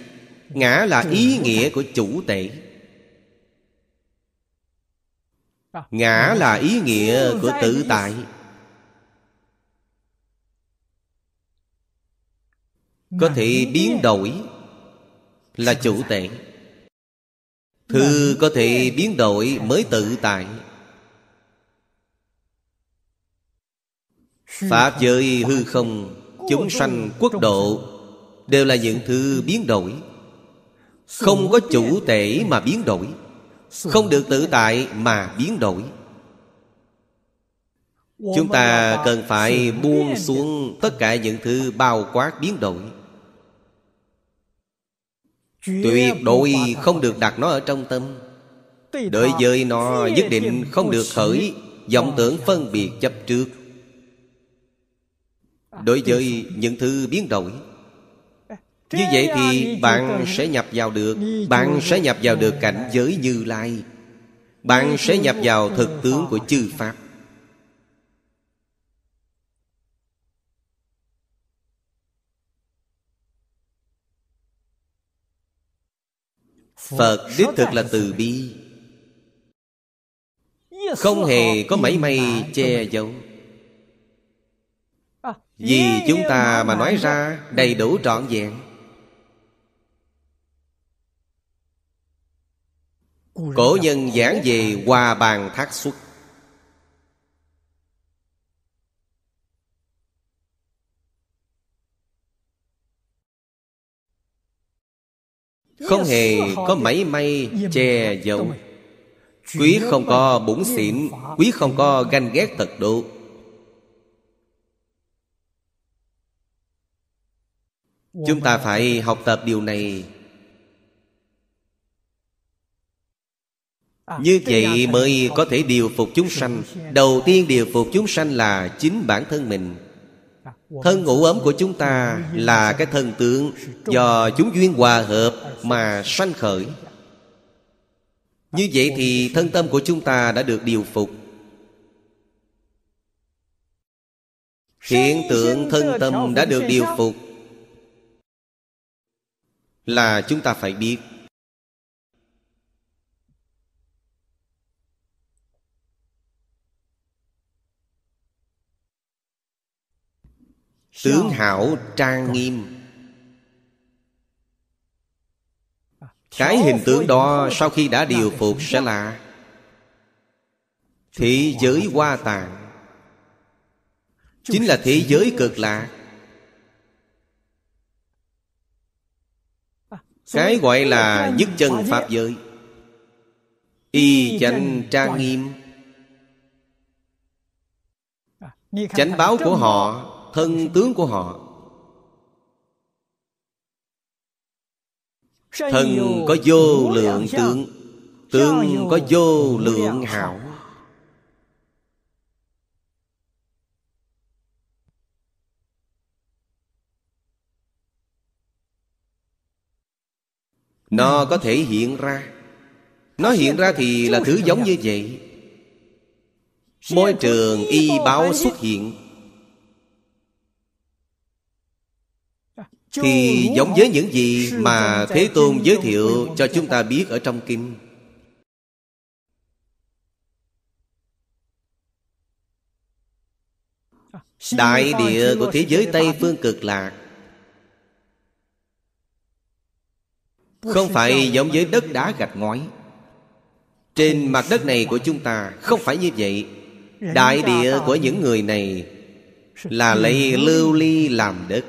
Ngã là ý nghĩa của chủ tể. À, Ngã là ý nghĩa của tự tại. Có thể biến đổi Là chủ tể Thư có thể biến đổi mới tự tại. Pháp giới hư không, Chúng sanh quốc độ Đều là những thứ biến đổi. Không có chủ thể mà biến đổi, Không được tự tại mà biến đổi. Chúng ta cần phải buông xuống tất cả những thứ bao quát biến đổi. Tuyệt đối không được đặt nó ở trong tâm Đối với nó nhất định không được khởi vọng tưởng phân biệt chấp trước. Đối với những thứ biến đổi Như vậy thì bạn sẽ nhập vào được Bạn sẽ nhập vào được cảnh giới như lai. Bạn sẽ nhập vào thực tướng của chư Pháp Phật đích thực là từ bi. Không hề có mảy may che giấu. Vì chúng ta mà nói ra đầy đủ trọn vẹn. Cổ nhân giảng về hòa bàn thác xuất Không hề có mảy may che giấu. Quý không có bụng xỉn Quý không có ganh ghét tật độ Chúng ta phải học tập điều này. Như vậy mới có thể điều phục chúng sanh. Đầu tiên điều phục chúng sanh là chính bản thân mình Thân ngũ ấm của chúng ta là cái thân tượng Do chúng duyên hòa hợp mà sanh khởi. Như vậy thì thân tâm của chúng ta đã được điều phục. Hiện tượng thân tâm đã được điều phục Là chúng ta phải biết. Tướng hảo trang nghiêm. Cái hình tượng đó sau khi đã điều phục sẽ là Thế giới hoa tạng Chính là thế giới cực lạc. Cái gọi là nhất chân Pháp giới. Y chánh trang nghiêm. Chánh báo của họ Thân tướng của họ. Thân có vô lượng tướng Tướng có vô lượng hảo. Nó có thể hiện ra. Nó hiện ra thì là thứ giống như vậy. Môi trường y báo xuất hiện. Thì giống với những gì mà Thế Tôn giới thiệu cho chúng ta biết ở trong Kinh. Đại địa của thế giới Tây Phương cực lạc. Không phải giống với đất đá gạch ngói. Trên mặt đất này của chúng ta Không phải như vậy. Đại địa của những người này Là lấy lưu ly làm đất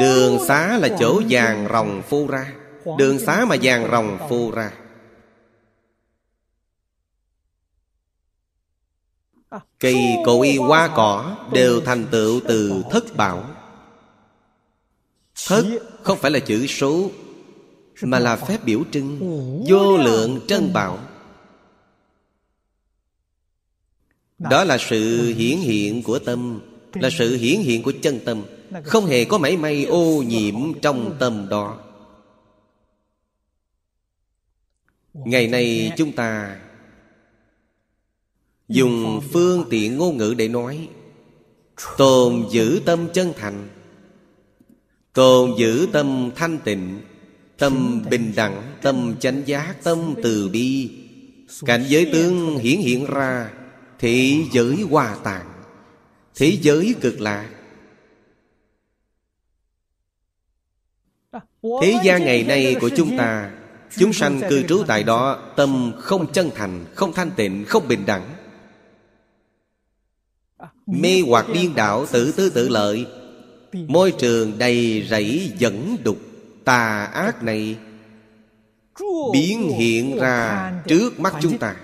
Đường xá là chỗ vàng rồng phô ra. Đường xá mà vàng rồng phô ra. Cây cội hoa cỏ Đều thành tựu từ thất bảo Thất không phải là chữ số Mà là phép biểu trưng. Vô lượng trân bảo Đó là sự hiển hiện của tâm Là sự hiển hiện của chân tâm không hề có mảy may ô nhiễm trong tâm đó. Ngày nay chúng ta Dùng phương tiện ngôn ngữ để nói. Tồn giữ tâm chân thành, Tồn giữ tâm thanh tịnh, Tâm bình đẳng, Tâm chánh giác, Tâm từ bi. Cảnh giới tướng hiển hiện ra, Thế giới hòa tạng Thế giới cực lạc. Thế gian ngày nay của chúng ta Chúng sanh cư trú tại đó Tâm không chân thành Không thanh tịnh Không bình đẳng. Mê hoặc điên đảo Tự tư tự lợi. Môi trường đầy rẫy dẫn đục Tà ác này Biến hiện ra trước mắt chúng ta.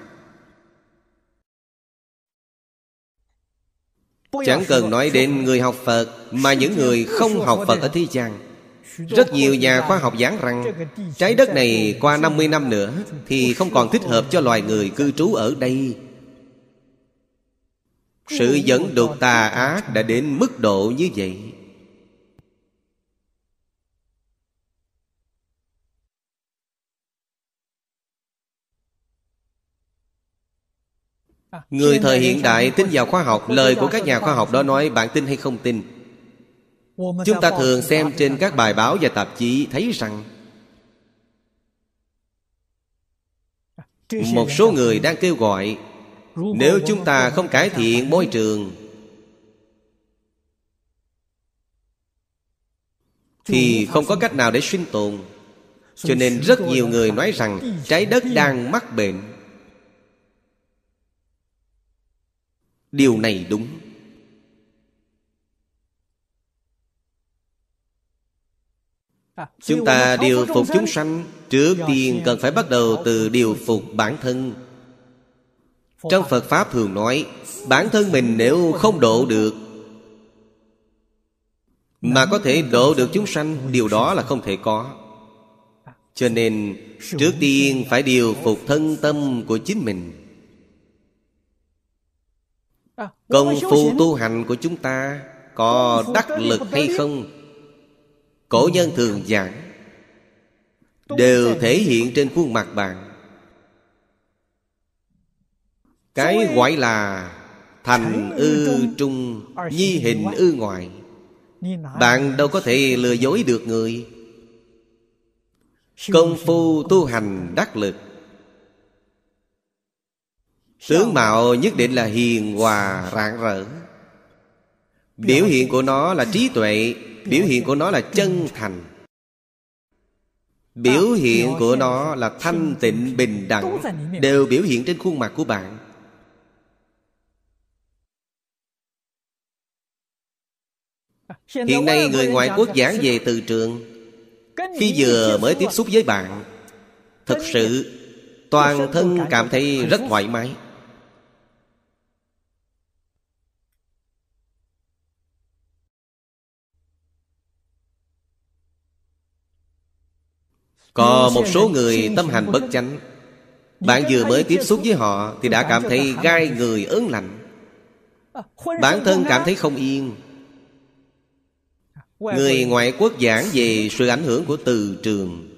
Chẳng cần nói đến người học Phật Mà những người không học Phật ở thế gian rất nhiều nhà khoa học giảng rằng, Trái đất này qua 50 năm nữa Thì không còn thích hợp cho loài người cư trú ở đây. Sự dẫn đột tà ác đã đến mức độ như vậy. Người thời hiện đại, tin vào khoa học, Lời của các nhà khoa học đó nói, bạn tin hay không tin? Chúng ta thường xem trên các bài báo và tạp chí Thấy rằng một số người đang kêu gọi, nếu chúng ta không cải thiện môi trường, thì không có cách nào để sinh tồn. Cho nên rất nhiều người nói rằng trái đất đang mắc bệnh. Điều này đúng. Chúng ta điều phục chúng sanh trước tiên cần phải bắt đầu từ điều phục bản thân. Trong phật pháp thường nói bản thân mình nếu không độ được mà có thể độ được chúng sanh điều đó là không thể có. Cho nên trước tiên phải điều phục thân tâm của chính mình. Công phu tu hành của chúng ta có đắc lực hay không cổ nhân thường giảng, đều thể hiện trên khuôn mặt bạn. Cái gọi là thành ư trung, nhi hình ư ngoại. Bạn đâu có thể lừa dối được người. Công phu tu hành đắc lực. Tướng mạo nhất định là hiền hòa rạng rỡ. Biểu hiện của nó là trí tuệ biểu hiện của nó là chân thành. Biểu hiện của nó là thanh tịnh, bình đẳng, đều biểu hiện trên khuôn mặt của bạn. Hiện nay người ngoại quốc giảng về từ trường. Khi vừa mới tiếp xúc với bạn, thực sự toàn thân cảm thấy rất thoải mái. Có một số người tâm hành bất chánh. Bạn vừa mới tiếp xúc với họ Thì đã cảm thấy gai người ớn lạnh. Bản thân cảm thấy không yên. Người ngoại quốc giảng về sự ảnh hưởng của từ trường.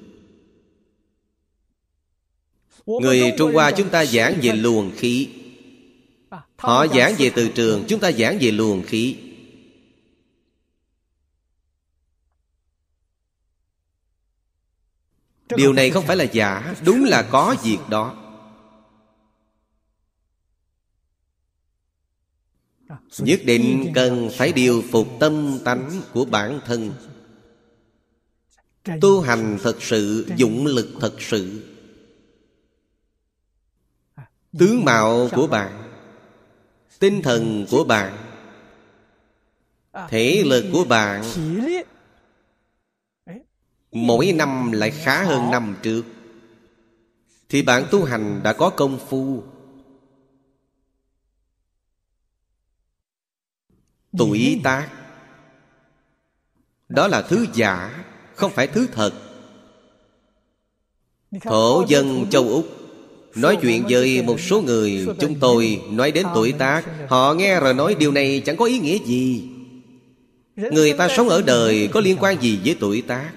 Người Trung Hoa chúng ta giảng về luồng khí. Họ giảng về từ trường Chúng ta giảng về luồng khí Điều này không phải là giả Đúng là có việc đó. Nhất định cần phải điều phục tâm tánh của bản thân. Tu hành thật sự Dụng lực thật sự. Tướng mạo của bạn Tinh thần của bạn Thể lực của bạn Mỗi năm lại khá hơn năm trước. Thì bạn tu hành đã có công phu. Tuổi tác Đó là thứ giả, Không phải thứ thật. Thổ dân châu Úc Nói chuyện với một số người, Chúng tôi nói đến tuổi tác, Họ nghe rồi nói điều này chẳng có ý nghĩa gì. Người ta sống ở đời Có liên quan gì với tuổi tác?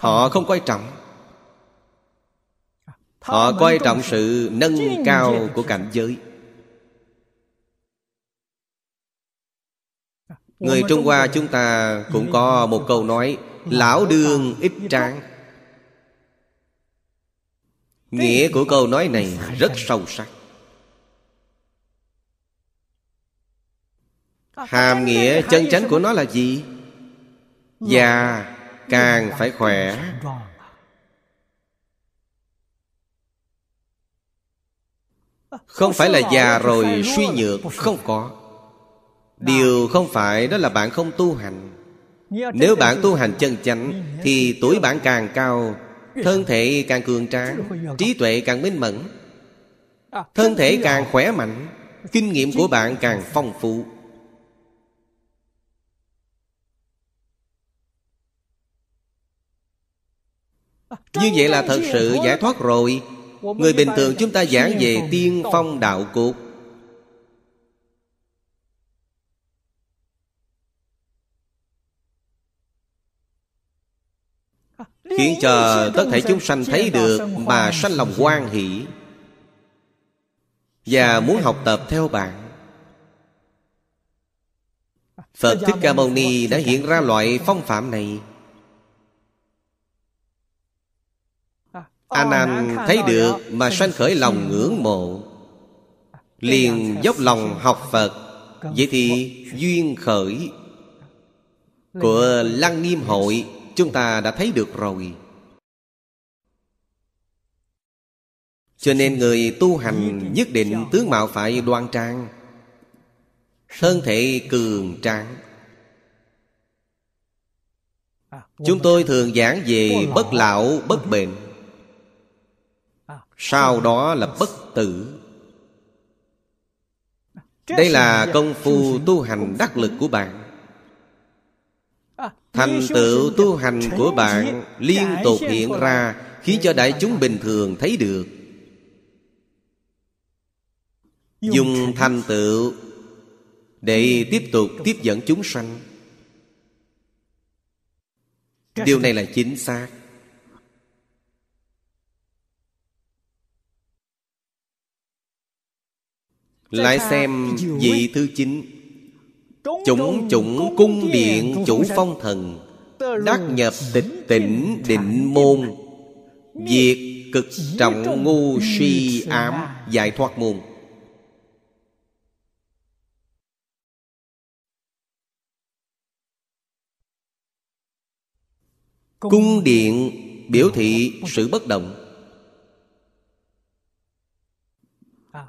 Họ không coi trọng. Họ coi trọng sự nâng cao của cảnh giới. Người Trung Hoa chúng ta cũng có một câu nói Lão đương ít tráng Nghĩa của câu nói này rất sâu sắc. Hàm nghĩa chân chánh của nó là gì? Già càng phải khỏe. Không phải là già rồi suy nhược, Không có. Điều không phải đó là bạn không tu hành. Nếu bạn tu hành chân chánh, Thì tuổi bạn càng cao, Thân thể càng cường tráng, Trí tuệ càng minh mẫn. Thân thể càng khỏe mạnh, Kinh nghiệm của bạn càng phong phú. Như vậy là thật sự giải thoát rồi. Người bình thường chúng ta giảng về tiên phong đạo cốt Khiến cho tất thể chúng sanh thấy được Mà sanh lòng quan hỷ Và muốn học tập theo bạn. Phật Thích Ca Mâu Ni đã hiện ra loại phong phạm này a nan thấy được mà sanh khởi lòng ngưỡng mộ. Liền dốc lòng học phật vậy thì duyên khởi của lăng nghiêm hội chúng ta đã thấy được rồi. Cho nên người tu hành nhất định tướng mạo phải đoan trang thân thể cường tráng. Chúng tôi thường giảng về bất lão bất bệnh sau đó là bất tử. Đây là công phu tu hành đắc lực của bạn. Thành tựu tu hành của bạn liên tục hiện ra, khiến cho đại chúng bình thường thấy được. Dùng thành tựu để tiếp tục tiếp dẫn chúng sanh. Điều này là chính xác. Lại xem vị thứ chín. Chủng chủng cung điện chủ phong thần. đắc nhập tịch tỉnh định môn. Việc cực trọng ngu si ám giải thoát môn. Cung điện biểu thị sự bất động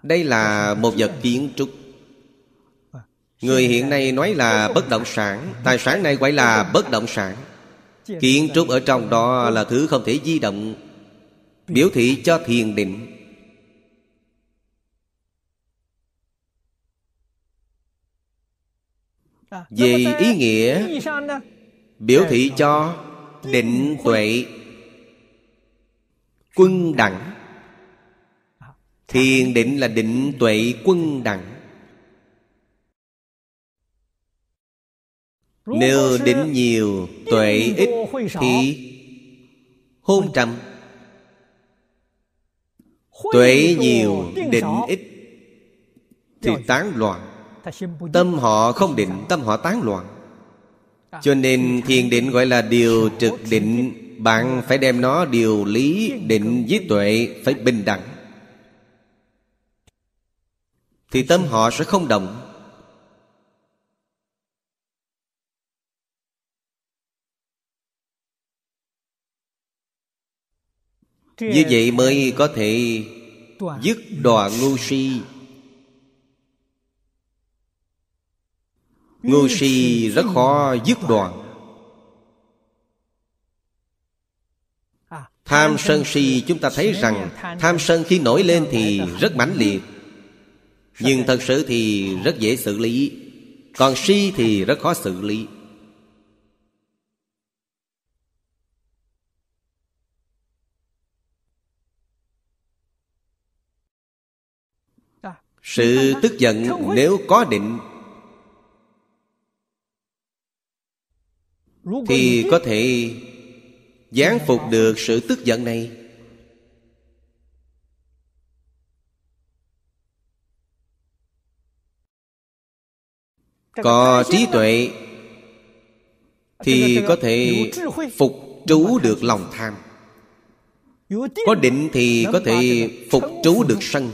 Đây là một vật kiến trúc. Người hiện nay nói là bất động sản, Tài sản này gọi là bất động sản. Kiến trúc ở trong đó là thứ không thể di động, Biểu thị cho thiền định. Về ý nghĩa, Biểu thị cho định tuệ, quân đẳng thiền định là định tuệ quân đẳng. Nếu định nhiều tuệ ít thì hôn trầm. Tuệ nhiều định ít thì tán loạn. Tâm họ không định tâm họ tán loạn. Cho nên thiền định gọi là điều trực định Bạn phải đem nó điều lý định với tuệ Phải bình đẳng Thì tâm họ sẽ không động. Như vậy mới có thể dứt đọa ngu si. Ngu si rất khó dứt đoạn Tham sân si chúng ta thấy rằng Tham sân khi nổi lên thì rất mãnh liệt nhưng thật sự thì rất dễ xử lý. Còn si thì rất khó xử lý. Sự tức giận nếu có định thì có thể gián phục được sự tức giận này. Có trí tuệ thì có thể phục trú được lòng tham. Có định thì có thể phục trú được sân.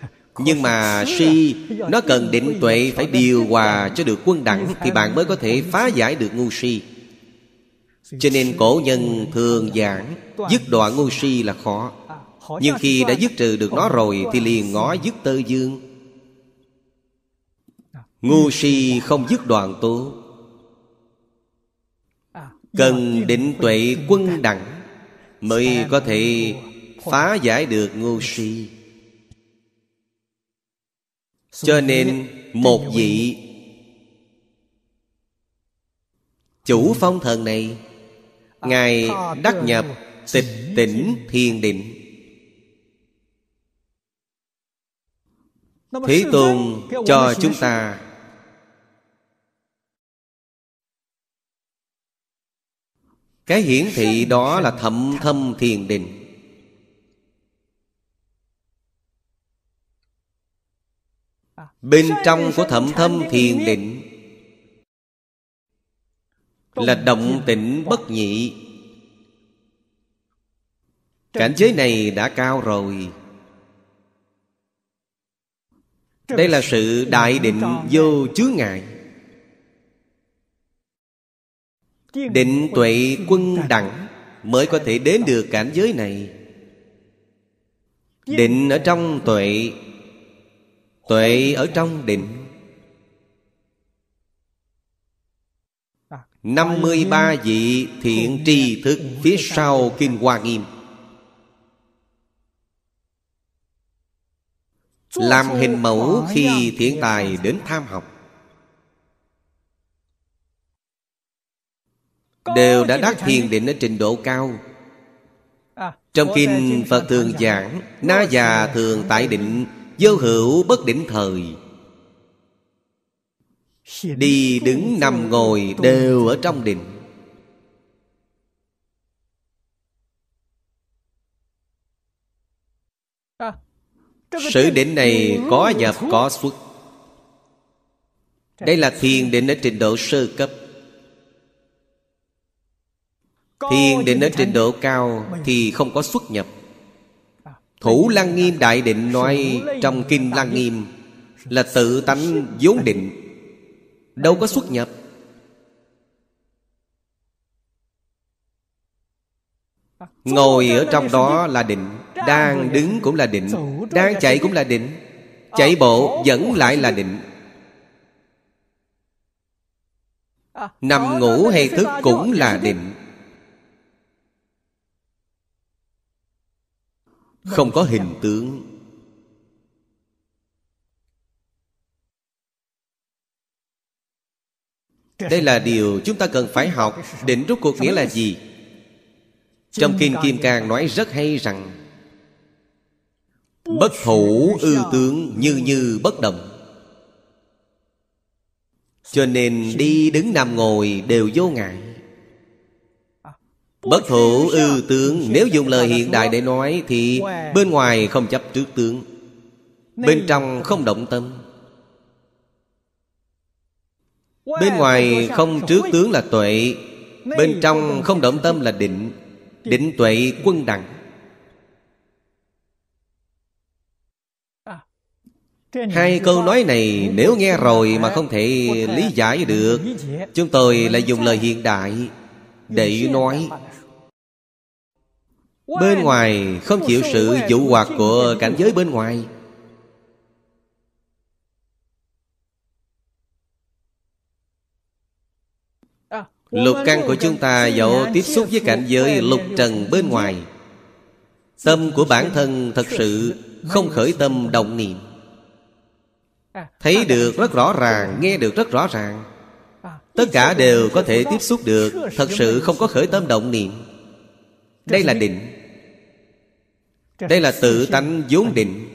nhưng mà si nó cần định tuệ phải điều hòa cho được quân đẳng thì bạn mới có thể phá giải được ngu si. Cho nên cổ nhân thường giảng Dứt đoạn ngu si là khó. Nhưng khi đã dứt trừ được nó rồi Thì liền ngó dứt tơ dương Ngu si không dứt đoạn tố. Cần định tuệ quân đẳng Mới có thể phá giải được ngu si. Cho nên một vị Chủ phong thần này Ngài đắc nhập tịch tỉnh thiền định. Thế Tôn cho chúng ta Cái hiển thị đó là thậm thâm thiền định. Bên trong của thậm thâm thiền định là động tĩnh bất nhị. Cảnh giới này đã cao rồi. Đây là sự đại định vô chướng ngại. Định tuệ quân đẳng mới có thể đến được cảnh giới này. Định ở trong tuệ. tuệ ở trong định. 53 vị thiện tri thức phía sau Kinh Hoa Nghiêm. Làm hình mẫu khi thiện tài đến tham học Đều đã đắc thiền định ở trình độ cao. Trong kinh Phật thường giảng, Na già thường tại định, Vô hữu bất định thời. Đi đứng nằm ngồi đều ở trong định. Sự định này có nhập có xuất. Đây là thiền định ở trình độ sơ cấp. Thiền định ở trình độ cao Thì không có xuất nhập. Thủ Lăng Nghiêm Đại Định nói Trong Kinh Lăng Nghiêm Là tự tánh vốn định. Đâu có xuất nhập. Ngồi ở trong đó là định Đang đứng cũng là định Đang chạy cũng là định Chạy bộ vẫn lại là định. Nằm ngủ hay thức cũng là định Không có hình tướng. Đây là điều chúng ta cần phải học Định rút cuộc nghĩa là gì? Trong Kinh Kim Cang nói rất hay rằng, Bất thủ ư tướng như như bất động Cho nên đi đứng nằm ngồi đều vô ngại. Bất thủ ư tướng, Nếu dùng lời hiện đại để nói Thì bên ngoài không chấp trước tướng. Bên trong không động tâm. Bên ngoài không trước tướng là tuệ, Bên trong không động tâm là định Định tuệ quân đẳng. Hai câu nói này nếu nghe rồi mà không thể lý giải được, Chúng tôi lại dùng lời hiện đại Để nói Bên ngoài không chịu sự dụ hoạt của cảnh giới bên ngoài. Lục căn của chúng ta dẫu tiếp xúc với cảnh giới lục trần bên ngoài. Tâm của bản thân thật sự không khởi tâm động niệm. Thấy được rất rõ ràng, nghe được rất rõ ràng. Tất cả đều có thể tiếp xúc được Thật sự không có khởi tâm động niệm. Đây là định Đây là tự tánh vốn định.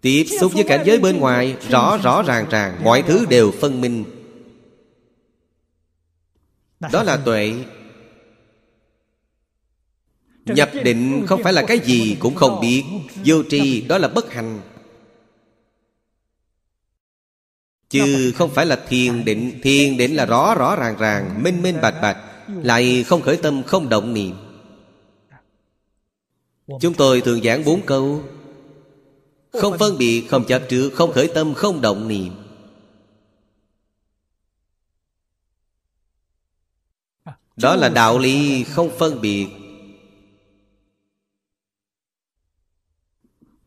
Tiếp xúc với cảnh giới bên ngoài Rõ rõ ràng ràng Mọi thứ đều phân minh. Đó là tuệ. Nhập định không phải là cái gì cũng không biết. Vô tri đó là bất hành Chứ không phải là thiền định. Thiền định là rõ rõ ràng ràng Minh minh bạch bạch. Lại không khởi tâm không động niệm Chúng tôi thường giảng bốn câu. Không phân biệt, không chấp trước Không khởi tâm, không động niệm. Đó là đạo lý không phân biệt.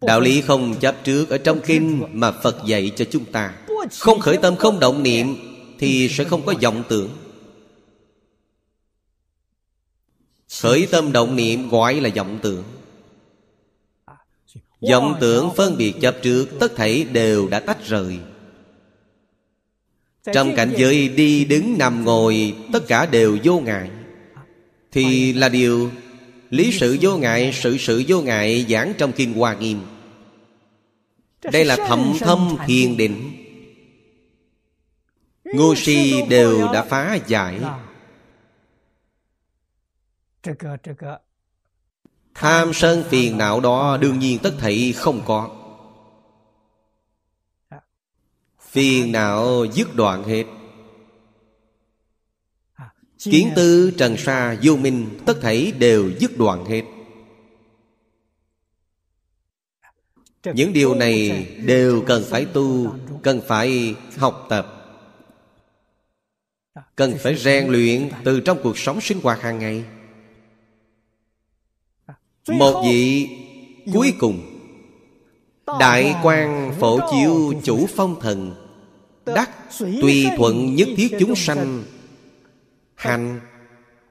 Đạo lý không chấp trước Ở trong kinh mà Phật dạy cho chúng ta. Không khởi tâm không động niệm Thì sẽ không có vọng tưởng. Khởi tâm động niệm gọi là vọng tưởng vọng tưởng phân biệt chấp trước Tất thảy đều đã tách rời trong cảnh giới đi đứng nằm ngồi Tất cả đều vô ngại Thì là điều Lý sự vô ngại Sự sự vô ngại giảng trong Kinh Hoa Nghiêm Đây là thậm thâm thiền định Ngô si đều đã phá giải Tham sân phiền não đó đương nhiên tất thảy không có. Phiền não dứt đoạn hết. Kiến tư trần sa vô minh Tất thảy đều dứt đoạn hết. Những điều này đều cần phải tu, Cần phải học tập. Cần phải rèn luyện từ trong cuộc sống sinh hoạt hàng ngày một vị cuối cùng. Đại quan phổ chiếu chủ phong thần. Đắc tùy thuận nhất thiết chúng sanh. Hành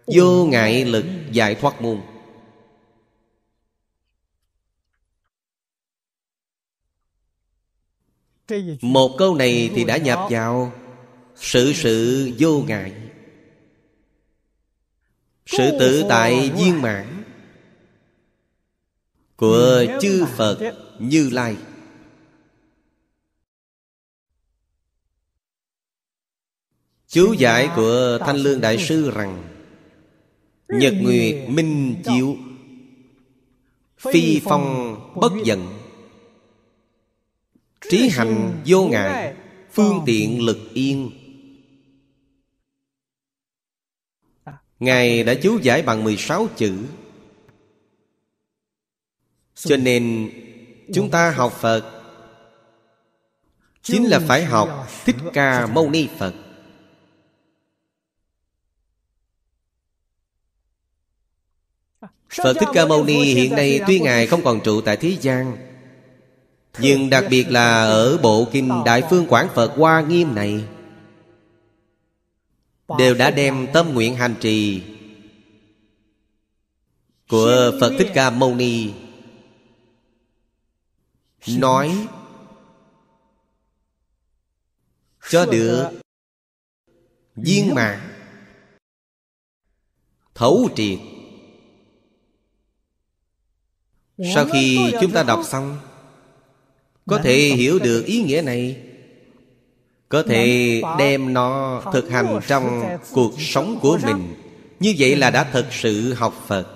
vô ngại lực giải thoát môn. Một câu này thì đã nhập vào sự sự vô ngại. Sự tự tại viên mãn của chư phật như lai. Chú giải của thanh lương đại sư rằng nhật nguyệt minh chiếu phi phong bất giận. Trí hành vô ngại phương tiện lực yên. Ngài đã chú giải bằng 16 chữ Cho nên chúng ta học Phật. Chính là phải học Thích Ca Mâu Ni Phật. Phật Thích Ca Mâu Ni hiện nay tuy Ngài không còn trụ tại thế gian Nhưng đặc biệt là ở bộ kinh Đại Phương Quảng Phật Hoa Nghiêm này Đều đã đem tâm nguyện hành trì Của Phật Thích Ca Mâu Ni Nói. Cho được Viên mãn. Thấu triệt. Sau khi chúng ta đọc xong Có thể hiểu được ý nghĩa này. Có thể đem nó thực hành trong cuộc sống của mình. Như vậy là đã thật sự học phật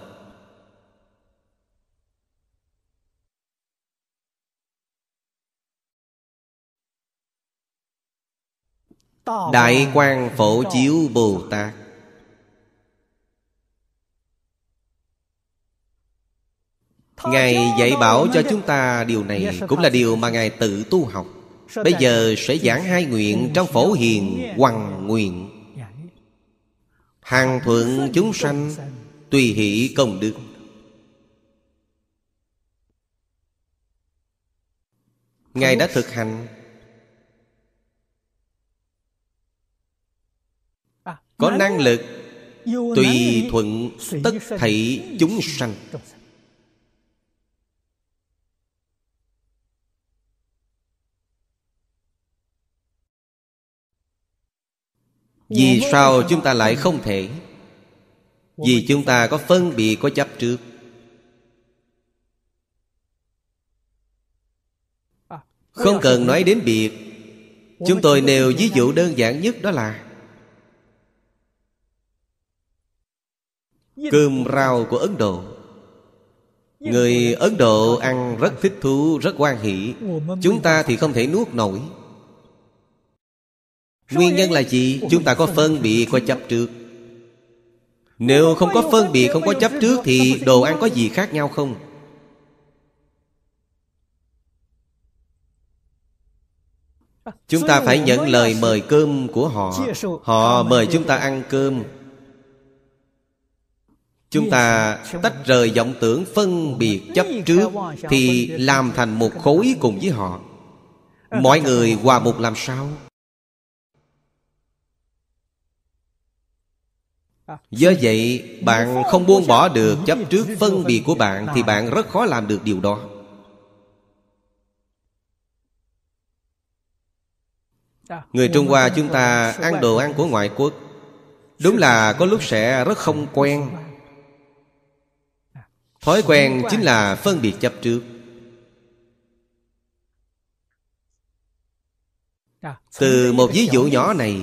đại quan phổ chiếu bồ tát. Ngài dạy bảo cho chúng ta điều này cũng là điều mà ngài tự tu học. Bây giờ sẽ giảng hai nguyện trong phổ hiền hoàng nguyện. Hàng thuận chúng sanh Tùy hỷ công đức. Ngài đã thực hành Có năng lực Tùy thuận tất thảy chúng sanh. Vì sao chúng ta lại không thể? Vì chúng ta có phân biệt có chấp trước. Không cần nói đến biệt. Chúng tôi nêu ví dụ đơn giản nhất đó là Cơm rau của Ấn Độ. Người Ấn Độ ăn rất thích thú, rất quan hỷ. Chúng ta thì không thể nuốt nổi. Nguyên nhân là gì? Chúng ta có phân biệt, có chấp trước. Nếu không có phân biệt, không có chấp trước Thì đồ ăn có gì khác nhau không? Chúng ta phải nhận lời mời cơm của họ. Họ mời chúng ta ăn cơm Chúng ta tách rời vọng tưởng phân biệt chấp trước Thì làm thành một khối cùng với họ. Mọi người hòa một làm sao? Do vậy, bạn không buông bỏ được chấp trước phân biệt của bạn Thì bạn rất khó làm được điều đó. Người Trung Hoa chúng ta ăn đồ ăn của ngoại quốc. Đúng là có lúc sẽ rất không quen. Thói quen chính là phân biệt chấp trước. Từ một ví dụ nhỏ này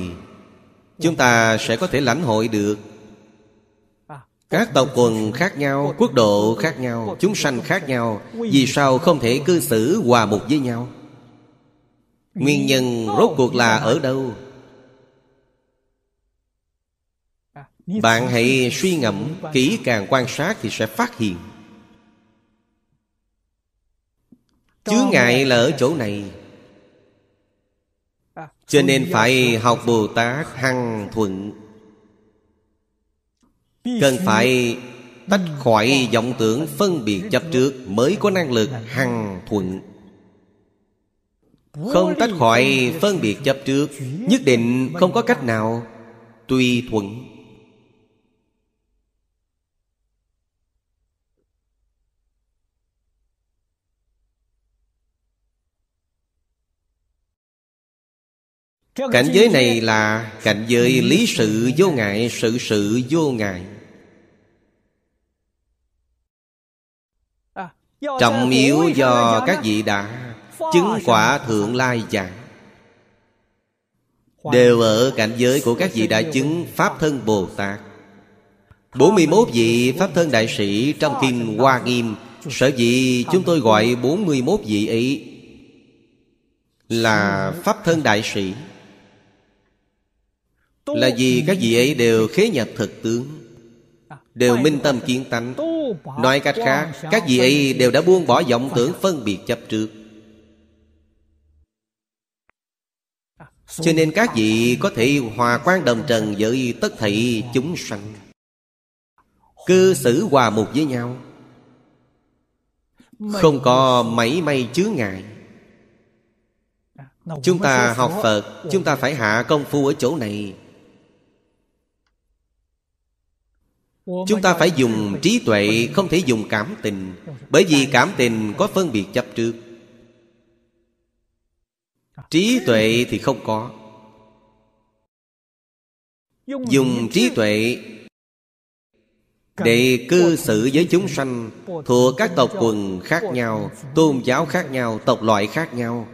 Chúng ta sẽ có thể lãnh hội được. Các tộc quần khác nhau Quốc độ khác nhau Chúng sanh khác nhau Vì sao không thể cư xử hòa mục với nhau? Nguyên nhân rốt cuộc là ở đâu Bạn hãy suy ngẫm Kỹ càng quan sát thì sẽ phát hiện. Chướng ngại là ở chỗ này. Cho nên phải học bồ tát hằng thuận. Cần phải tách khỏi vọng tưởng phân biệt chấp trước mới có năng lực hằng thuận. Không tách khỏi phân biệt chấp trước nhất định không có cách nào tùy thuận cảnh giới này là cảnh giới lý sự vô ngại sự sự vô ngại. Trọng yếu do các vị đã chứng quả thượng lai giảng. Đều ở cảnh giới của các vị đã chứng pháp thân bồ tát. 41 vị Pháp Thân Đại Sĩ trong Kinh Hoa Nghiêm Sở dĩ chúng tôi gọi 41 vị ấy Là Pháp Thân Đại Sĩ Là vì các vị ấy đều khế nhập thực tướng Đều minh tâm kiến tánh. Nói cách khác Các vị ấy đều đã buông bỏ vọng tưởng phân biệt chấp trước. Cho nên các vị có thể hòa quan đồng trần với tất thảy chúng sanh. Cư xử hòa mục với nhau. Không có mấy may chướng ngại. Chúng ta học Phật Chúng ta phải hạ công phu ở chỗ này Chúng ta phải dùng trí tuệ Không thể dùng cảm tình Bởi vì cảm tình có phân biệt chấp trước. Trí tuệ thì không có. Dùng trí tuệ Để cư xử với chúng sanh Thuộc các tộc quần khác nhau Tôn giáo khác nhau Tộc loại khác nhau.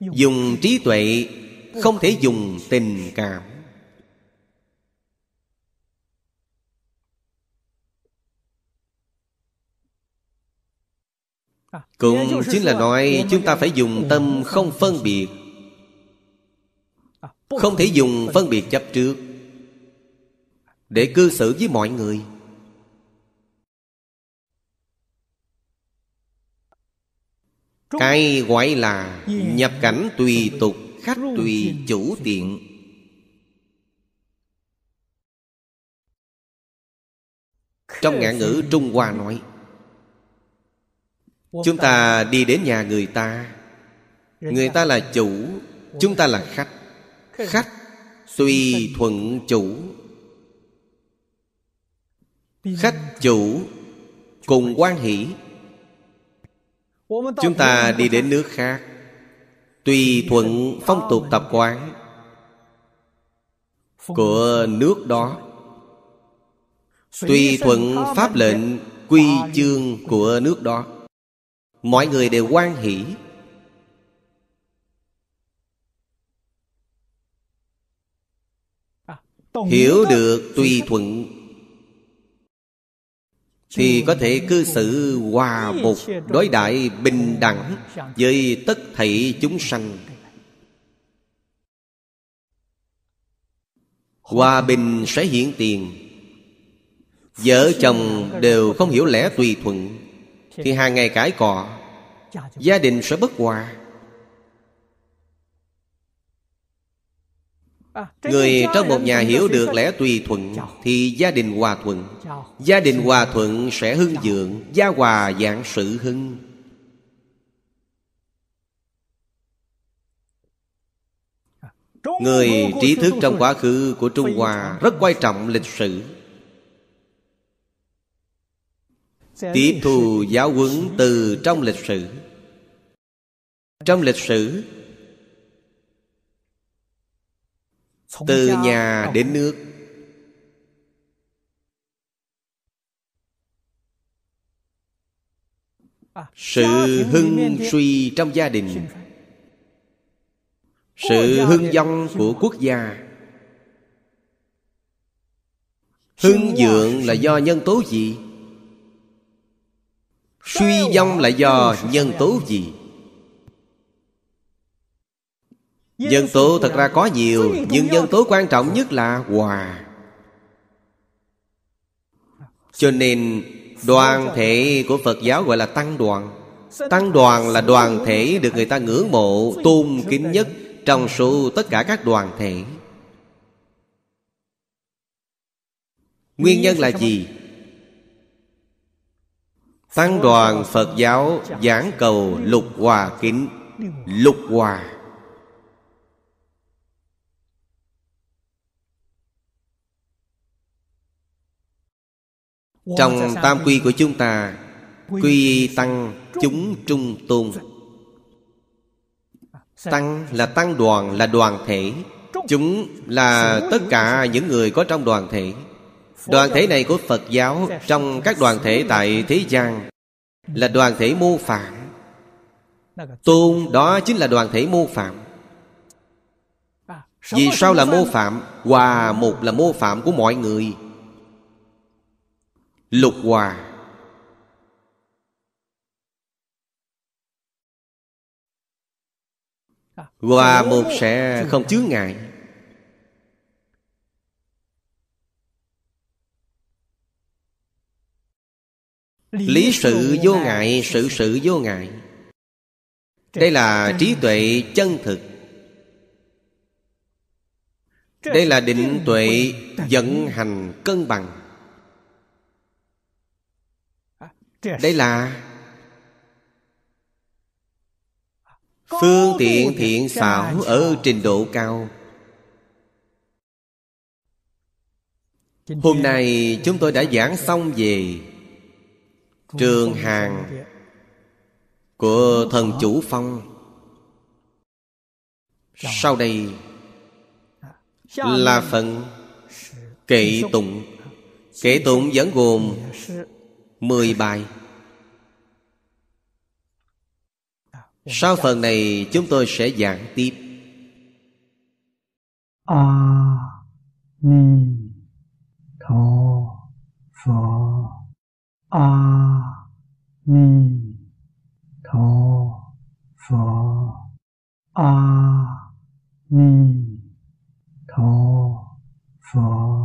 Dùng trí tuệ Không thể dùng tình cảm Cũng chính là nói Chúng ta phải dùng tâm không phân biệt. Không thể dùng phân biệt chấp trước. Để cư xử với mọi người. Cái gọi là nhập cảnh tùy tục Khách tùy chủ tiện. Trong ngạn ngữ Trung Hoa nói Chúng ta đi đến nhà người ta. Người ta là chủ Chúng ta là khách. Khách tùy thuận chủ. Khách chủ Cùng quan hỷ. Chúng ta đi đến nước khác. Tùy thuận phong tục tập quán Của nước đó. Tùy thuận pháp lệnh Quy chương của nước đó Mọi người đều quan hỷ. Hiểu được tùy thuận, Thì có thể cư xử hòa mục Đối đại bình đẳng Với tất thảy chúng sanh. Hòa bình sẽ hiện tiền. Vợ chồng đều không hiểu lẽ tùy thuận, Thì hàng ngày cãi cọ. Gia đình sẽ bất hòa. Người trong một nhà hiểu được lẽ tùy thuận Thì gia đình hòa thuận. Gia đình hòa thuận sẽ hưng dượng Gia hòa dạng sự hưng. Người trí thức trong quá khứ của Trung Hoa Rất quan trọng lịch sử. Tiếp thu giáo huấn từ trong lịch sử Trong lịch sử Từ nhà đến nước. Sự hưng suy trong gia đình. Sự hưng vong của quốc gia. Hưng dượng là do nhân tố gì? Suy vong là do nhân tố gì? Dân tố thật ra có nhiều, Nhưng dân tố quan trọng nhất là hòa. Cho nên, đoàn thể của Phật giáo gọi là tăng đoàn. Tăng đoàn là đoàn thể được người ta ngưỡng mộ, Tôn kính nhất Trong số tất cả các đoàn thể. Nguyên nhân là gì? Tăng đoàn Phật giáo giảng cầu lục hòa kính, Lục hòa. Trong tam quy của chúng ta Quy tăng chúng trung tôn. Tăng là tăng đoàn là đoàn thể. Chúng là tất cả những người có trong đoàn thể. Đoàn thể này của Phật giáo Trong các đoàn thể tại thế gian Là đoàn thể mô phạm. Tôn đó chính là đoàn thể mô phạm. Vì sao là mô phạm? Hòa một là mô phạm của mọi người Lục hòa. Hòa một sẽ không chướng ngại. Lý sự vô ngại, sự sự vô ngại. Đây là trí tuệ chân thực. Đây là định tuệ vận hành cân bằng. Đây là Phương tiện thiện xảo ở trình độ cao. Hôm nay chúng tôi đã giảng xong về Trường hàng Của thần chủ phong. Sau đây Là phần Kệ tụng. Kệ tụng vẫn gồm 10 bài. Sau phần này, chúng tôi sẽ giảng tiếp. A Ni Tho Phở A Ni Tho Phở A Ni Tho Phở